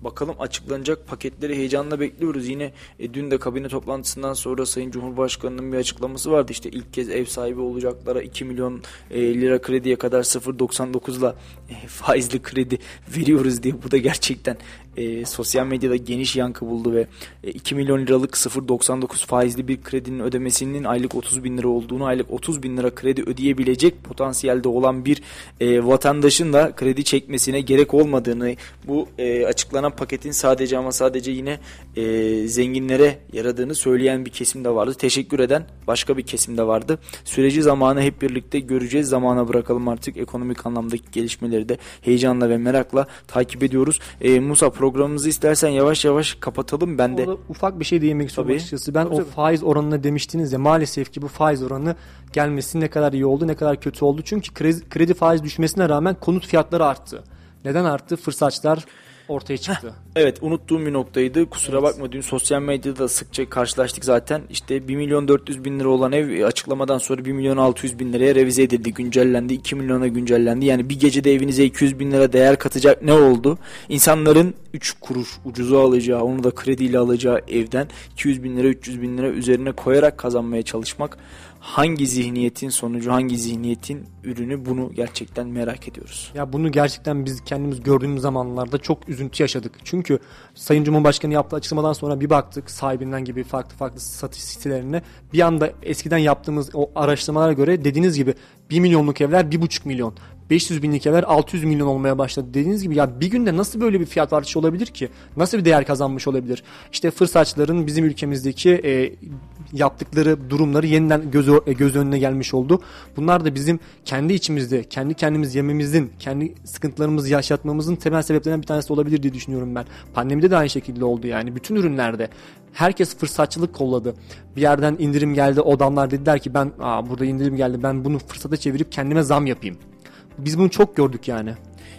bakalım açıklanacak paketleri heyecanla bekliyoruz. Yine e, dün de kabine toplantısından sonra Sayın Cumhurbaşkanı'nın bir açıklaması vardı. İşte ilk kez ev sahibi olacaklara 2 milyon e, lira krediye kadar 0.99'la e, faizli kredi veriyoruz diye. Bu da gerçekten e, sosyal medyada geniş yankı buldu ve e, 2 milyon liralık 0.99 faizli bir kredinin ödemesinin aylık 30 bin lira olduğunu, aylık 30 bin lira kredi ödeyebilecek potansiyelde olan bir e, vatandaşın da kredi çekmesine gerek olmadığını, bu e, açıklanan paketin sadece ama sadece yine e, zenginlere yaradığını söyleyen bir kesim de vardı. Teşekkür eden başka bir kesim de vardı. Süreci zamanı hep birlikte göreceğiz. Zamana bırakalım artık ekonomik anlamdaki gelişmeleri de heyecanla ve merakla takip ediyoruz. E, Musa programımızı istersen yavaş yavaş kapatalım. Ben de
Orada ufak bir şey değinmek istiyorum açıkçası. Ben
Tabii,
o
tabii.
faiz oranına demiştiniz ya maalesef ki bu faiz oranı gelmesi ne kadar iyi oldu ne kadar kötü oldu. Çünkü kredi, kredi faiz düşmesine rağmen konut fiyatları arttı. Neden arttı? Fırsatçılar ortaya çıktı.
Evet unuttuğum bir noktaydı. Kusura bakma dün sosyal medyada da sıkça karşılaştık zaten. İşte 1 milyon 400 bin lira olan ev e, açıklamadan sonra 1 milyon 600 bin liraya revize edildi, güncellendi. 2 milyona güncellendi. Yani bir gecede evinize 200 bin lira değer katacak ne oldu? İnsanların 3 kuruş ucuza alacağı, onu da krediyle alacağı evden 200 bin lira 300 bin lira üzerine koyarak kazanmaya çalışmak hangi zihniyetin sonucu, hangi zihniyetin ürünü bunu gerçekten merak ediyoruz.
Ya bunu gerçekten biz kendimiz gördüğümüz zamanlarda çok üzüntü yaşadık. Çünkü Sayın Cumhurbaşkanı yaptığı açıklamadan sonra bir baktık sahibinden gibi farklı farklı satış sitelerine. Bir anda eskiden yaptığımız o araştırmalara göre dediğiniz gibi 1 milyonluk evler 1,5 milyon. 500 binlik evler 600 milyon olmaya başladı. Dediğiniz gibi ya bir günde nasıl böyle bir fiyat artışı olabilir ki? Nasıl bir değer kazanmış olabilir? İşte fırsatçıların bizim ülkemizdeki e, yaptıkları durumları yeniden göz, göz önüne gelmiş oldu. Bunlar da bizim kendi içimizde, kendi kendimiz yememizin, kendi sıkıntılarımızı yaşatmamızın temel sebeplerinden bir tanesi olabilir diye düşünüyorum ben. Pandemide de aynı şekilde oldu yani. Bütün ürünlerde herkes fırsatçılık kolladı. Bir yerden indirim geldi. O adamlar dediler ki ben Aa, burada indirim geldi. Ben bunu fırsata çevirip kendime zam yapayım. Biz bunu çok gördük yani.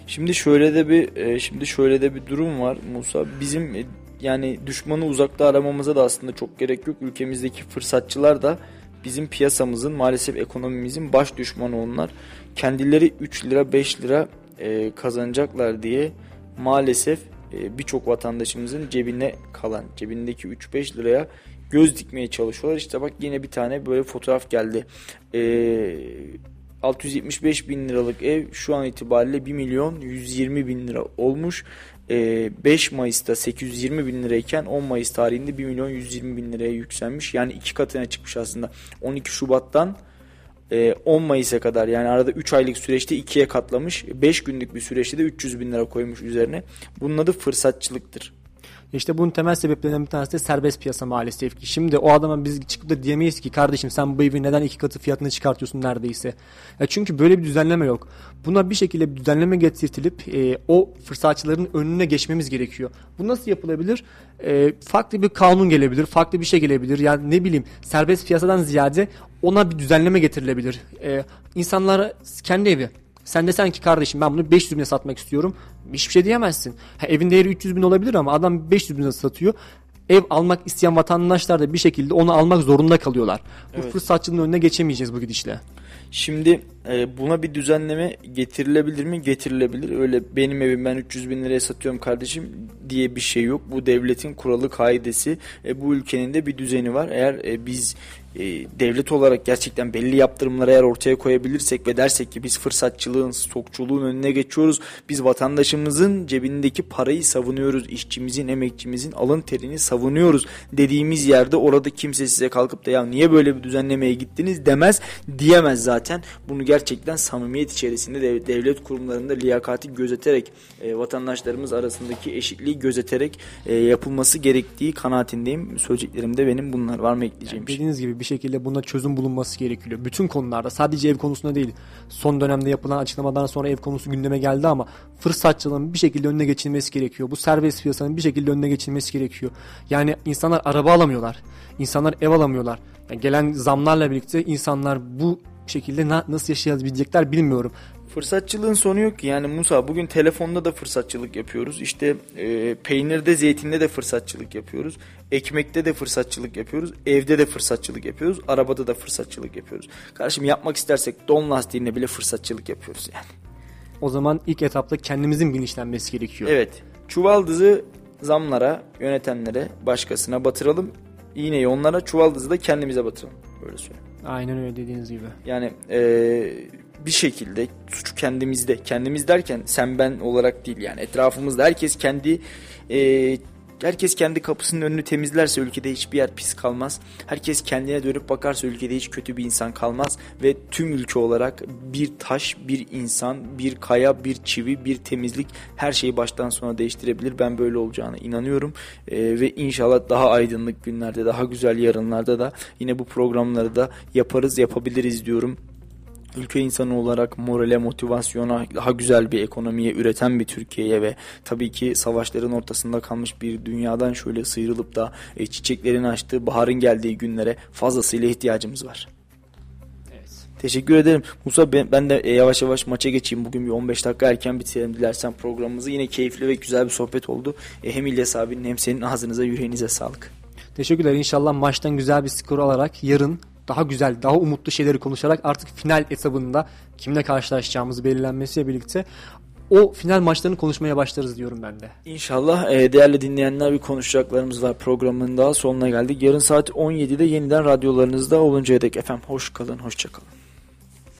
Şimdi şöyle de bir e, şimdi şöyle de bir durum var Musa. Bizim e, yani düşmanı uzakta aramamıza da aslında çok gerek yok. Ülkemizdeki fırsatçılar da bizim piyasamızın maalesef ekonomimizin baş düşmanı onlar. Kendileri 3 lira 5 lira e, kazanacaklar diye maalesef birçok vatandaşımızın cebine kalan cebindeki 3-5 liraya göz dikmeye çalışıyorlar. İşte bak yine bir tane böyle fotoğraf geldi. E, 675 bin liralık ev şu an itibariyle 1 milyon 120 bin lira olmuş. E, 5 Mayıs'ta 820 bin lirayken 10 Mayıs tarihinde 1 milyon 120 bin liraya yükselmiş. Yani iki katına çıkmış aslında. 12 Şubat'tan e, 10 Mayıs'a kadar yani arada 3 aylık süreçte ikiye katlamış. 5 günlük bir süreçte de 300 bin lira koymuş üzerine. Bunun adı fırsatçılıktır.
İşte bunun temel sebeplerinden bir tanesi de serbest piyasa maalesef ki. Şimdi o adama biz çıkıp da diyemeyiz ki kardeşim sen bu evi neden iki katı fiyatını çıkartıyorsun neredeyse. Ya çünkü böyle bir düzenleme yok. Buna bir şekilde bir düzenleme getirtilip e, o fırsatçıların önüne geçmemiz gerekiyor. Bu nasıl yapılabilir? E, farklı bir kanun gelebilir, farklı bir şey gelebilir. Yani ne bileyim serbest piyasadan ziyade ona bir düzenleme getirilebilir. E, insanlara kendi evi sen desen ki kardeşim ben bunu 500 bine satmak istiyorum. Hiçbir şey diyemezsin. Ha, evin değeri 300 bin olabilir ama adam 500 bine satıyor. Ev almak isteyen vatandaşlar da bir şekilde onu almak zorunda kalıyorlar. Bu
Evet.
fırsatçının önüne geçemeyeceğiz bu gidişle.
Şimdi e, buna bir düzenleme getirilebilir mi? Getirilebilir. Öyle benim evim ben 300 bin liraya satıyorum kardeşim diye bir şey yok. Bu devletin kuralı kaidesi. E, bu ülkenin de bir düzeni var. Eğer e, biz e, devlet olarak gerçekten belli yaptırımları eğer ortaya koyabilirsek ve dersek ki biz fırsatçılığın, stokçuluğun önüne geçiyoruz. Biz vatandaşımızın cebindeki parayı savunuyoruz. işçimizin, emekçimizin alın terini savunuyoruz dediğimiz yerde orada kimse size kalkıp da ya niye böyle bir düzenlemeye gittiniz demez diyemez zaten. Bunu gerçekten samimiyet içerisinde dev- devlet kurumlarında liyakati gözeterek e, vatandaşlarımız arasındaki eşitliği gözeterek e, yapılması gerektiği kanaatindeyim. Söyleyeceklerim de benim bunlar. Var mı ekleyeceğim bir şey?
Gibi bir şekilde buna çözüm bulunması gerekiyor. Bütün konularda sadece ev konusunda değil. Son dönemde yapılan açıklamadan sonra ev konusu gündeme geldi ama fırsatçılığın bir şekilde önüne geçilmesi gerekiyor. Bu serbest piyasanın bir şekilde önüne geçilmesi gerekiyor. Yani insanlar araba alamıyorlar. İnsanlar ev alamıyorlar. Yani gelen zamlarla birlikte insanlar bu şekilde na- nasıl yaşayabilecekler bilmiyorum.
Fırsatçılığın sonu yok ki. Yani Musa bugün telefonda da fırsatçılık yapıyoruz. İşte e, peynirde, zeytinde de fırsatçılık yapıyoruz. Ekmekte de fırsatçılık yapıyoruz. Evde de fırsatçılık yapıyoruz. Arabada da fırsatçılık yapıyoruz. Kardeşim yapmak istersek don lastiğinde bile fırsatçılık yapıyoruz yani.
O zaman ilk etapta kendimizin bilinçlenmesi gerekiyor.
Evet. Çuvaldızı zamlara, yönetenlere, başkasına batıralım. İğneyi onlara, çuvaldızı da kendimize batıralım. Böyle söyleyeyim.
Aynen öyle dediğiniz gibi.
Yani eee, bir şekilde suçu kendimizde. Kendimiz derken sen ben olarak değil yani etrafımızda herkes kendi eee, herkes kendi kapısının önünü temizlerse ülkede hiçbir yer pis kalmaz. Herkes kendine dönüp bakarsa ülkede hiç kötü bir insan kalmaz ve tüm ülke olarak bir taş, bir insan, bir kaya, bir çivi, bir temizlik her şeyi baştan sona değiştirebilir. Ben böyle olacağına inanıyorum Eee, ve inşallah daha aydınlık günlerde, daha güzel yarınlarda da yine bu programları da yaparız, yapabiliriz diyorum ülke insanı olarak morale, motivasyona, daha güzel bir ekonomiye, üreten bir Türkiye'ye ve tabii ki savaşların ortasında kalmış bir dünyadan şöyle sıyrılıp da e, çiçeklerin açtığı, baharın geldiği günlere fazlasıyla ihtiyacımız var. Teşekkür ederim. Musa ben, ben de e, yavaş yavaş maça geçeyim. Bugün bir 15 dakika erken bitirelim dilersen programımızı. Yine keyifli ve güzel bir sohbet oldu. E, hem İlyas abinin hem senin ağzınıza yüreğinize sağlık.
Teşekkürler. İnşallah maçtan güzel bir skor alarak yarın daha güzel, daha umutlu şeyleri konuşarak artık final etabında kimle karşılaşacağımızı belirlenmesiyle birlikte o final maçlarını konuşmaya başlarız diyorum ben de.
İnşallah e, değerli dinleyenler bir konuşacaklarımız var. Programın daha sonuna geldik. Yarın saat 17'de yeniden radyolarınızda oluncaya dek efendim hoş kalın, hoşça kalın.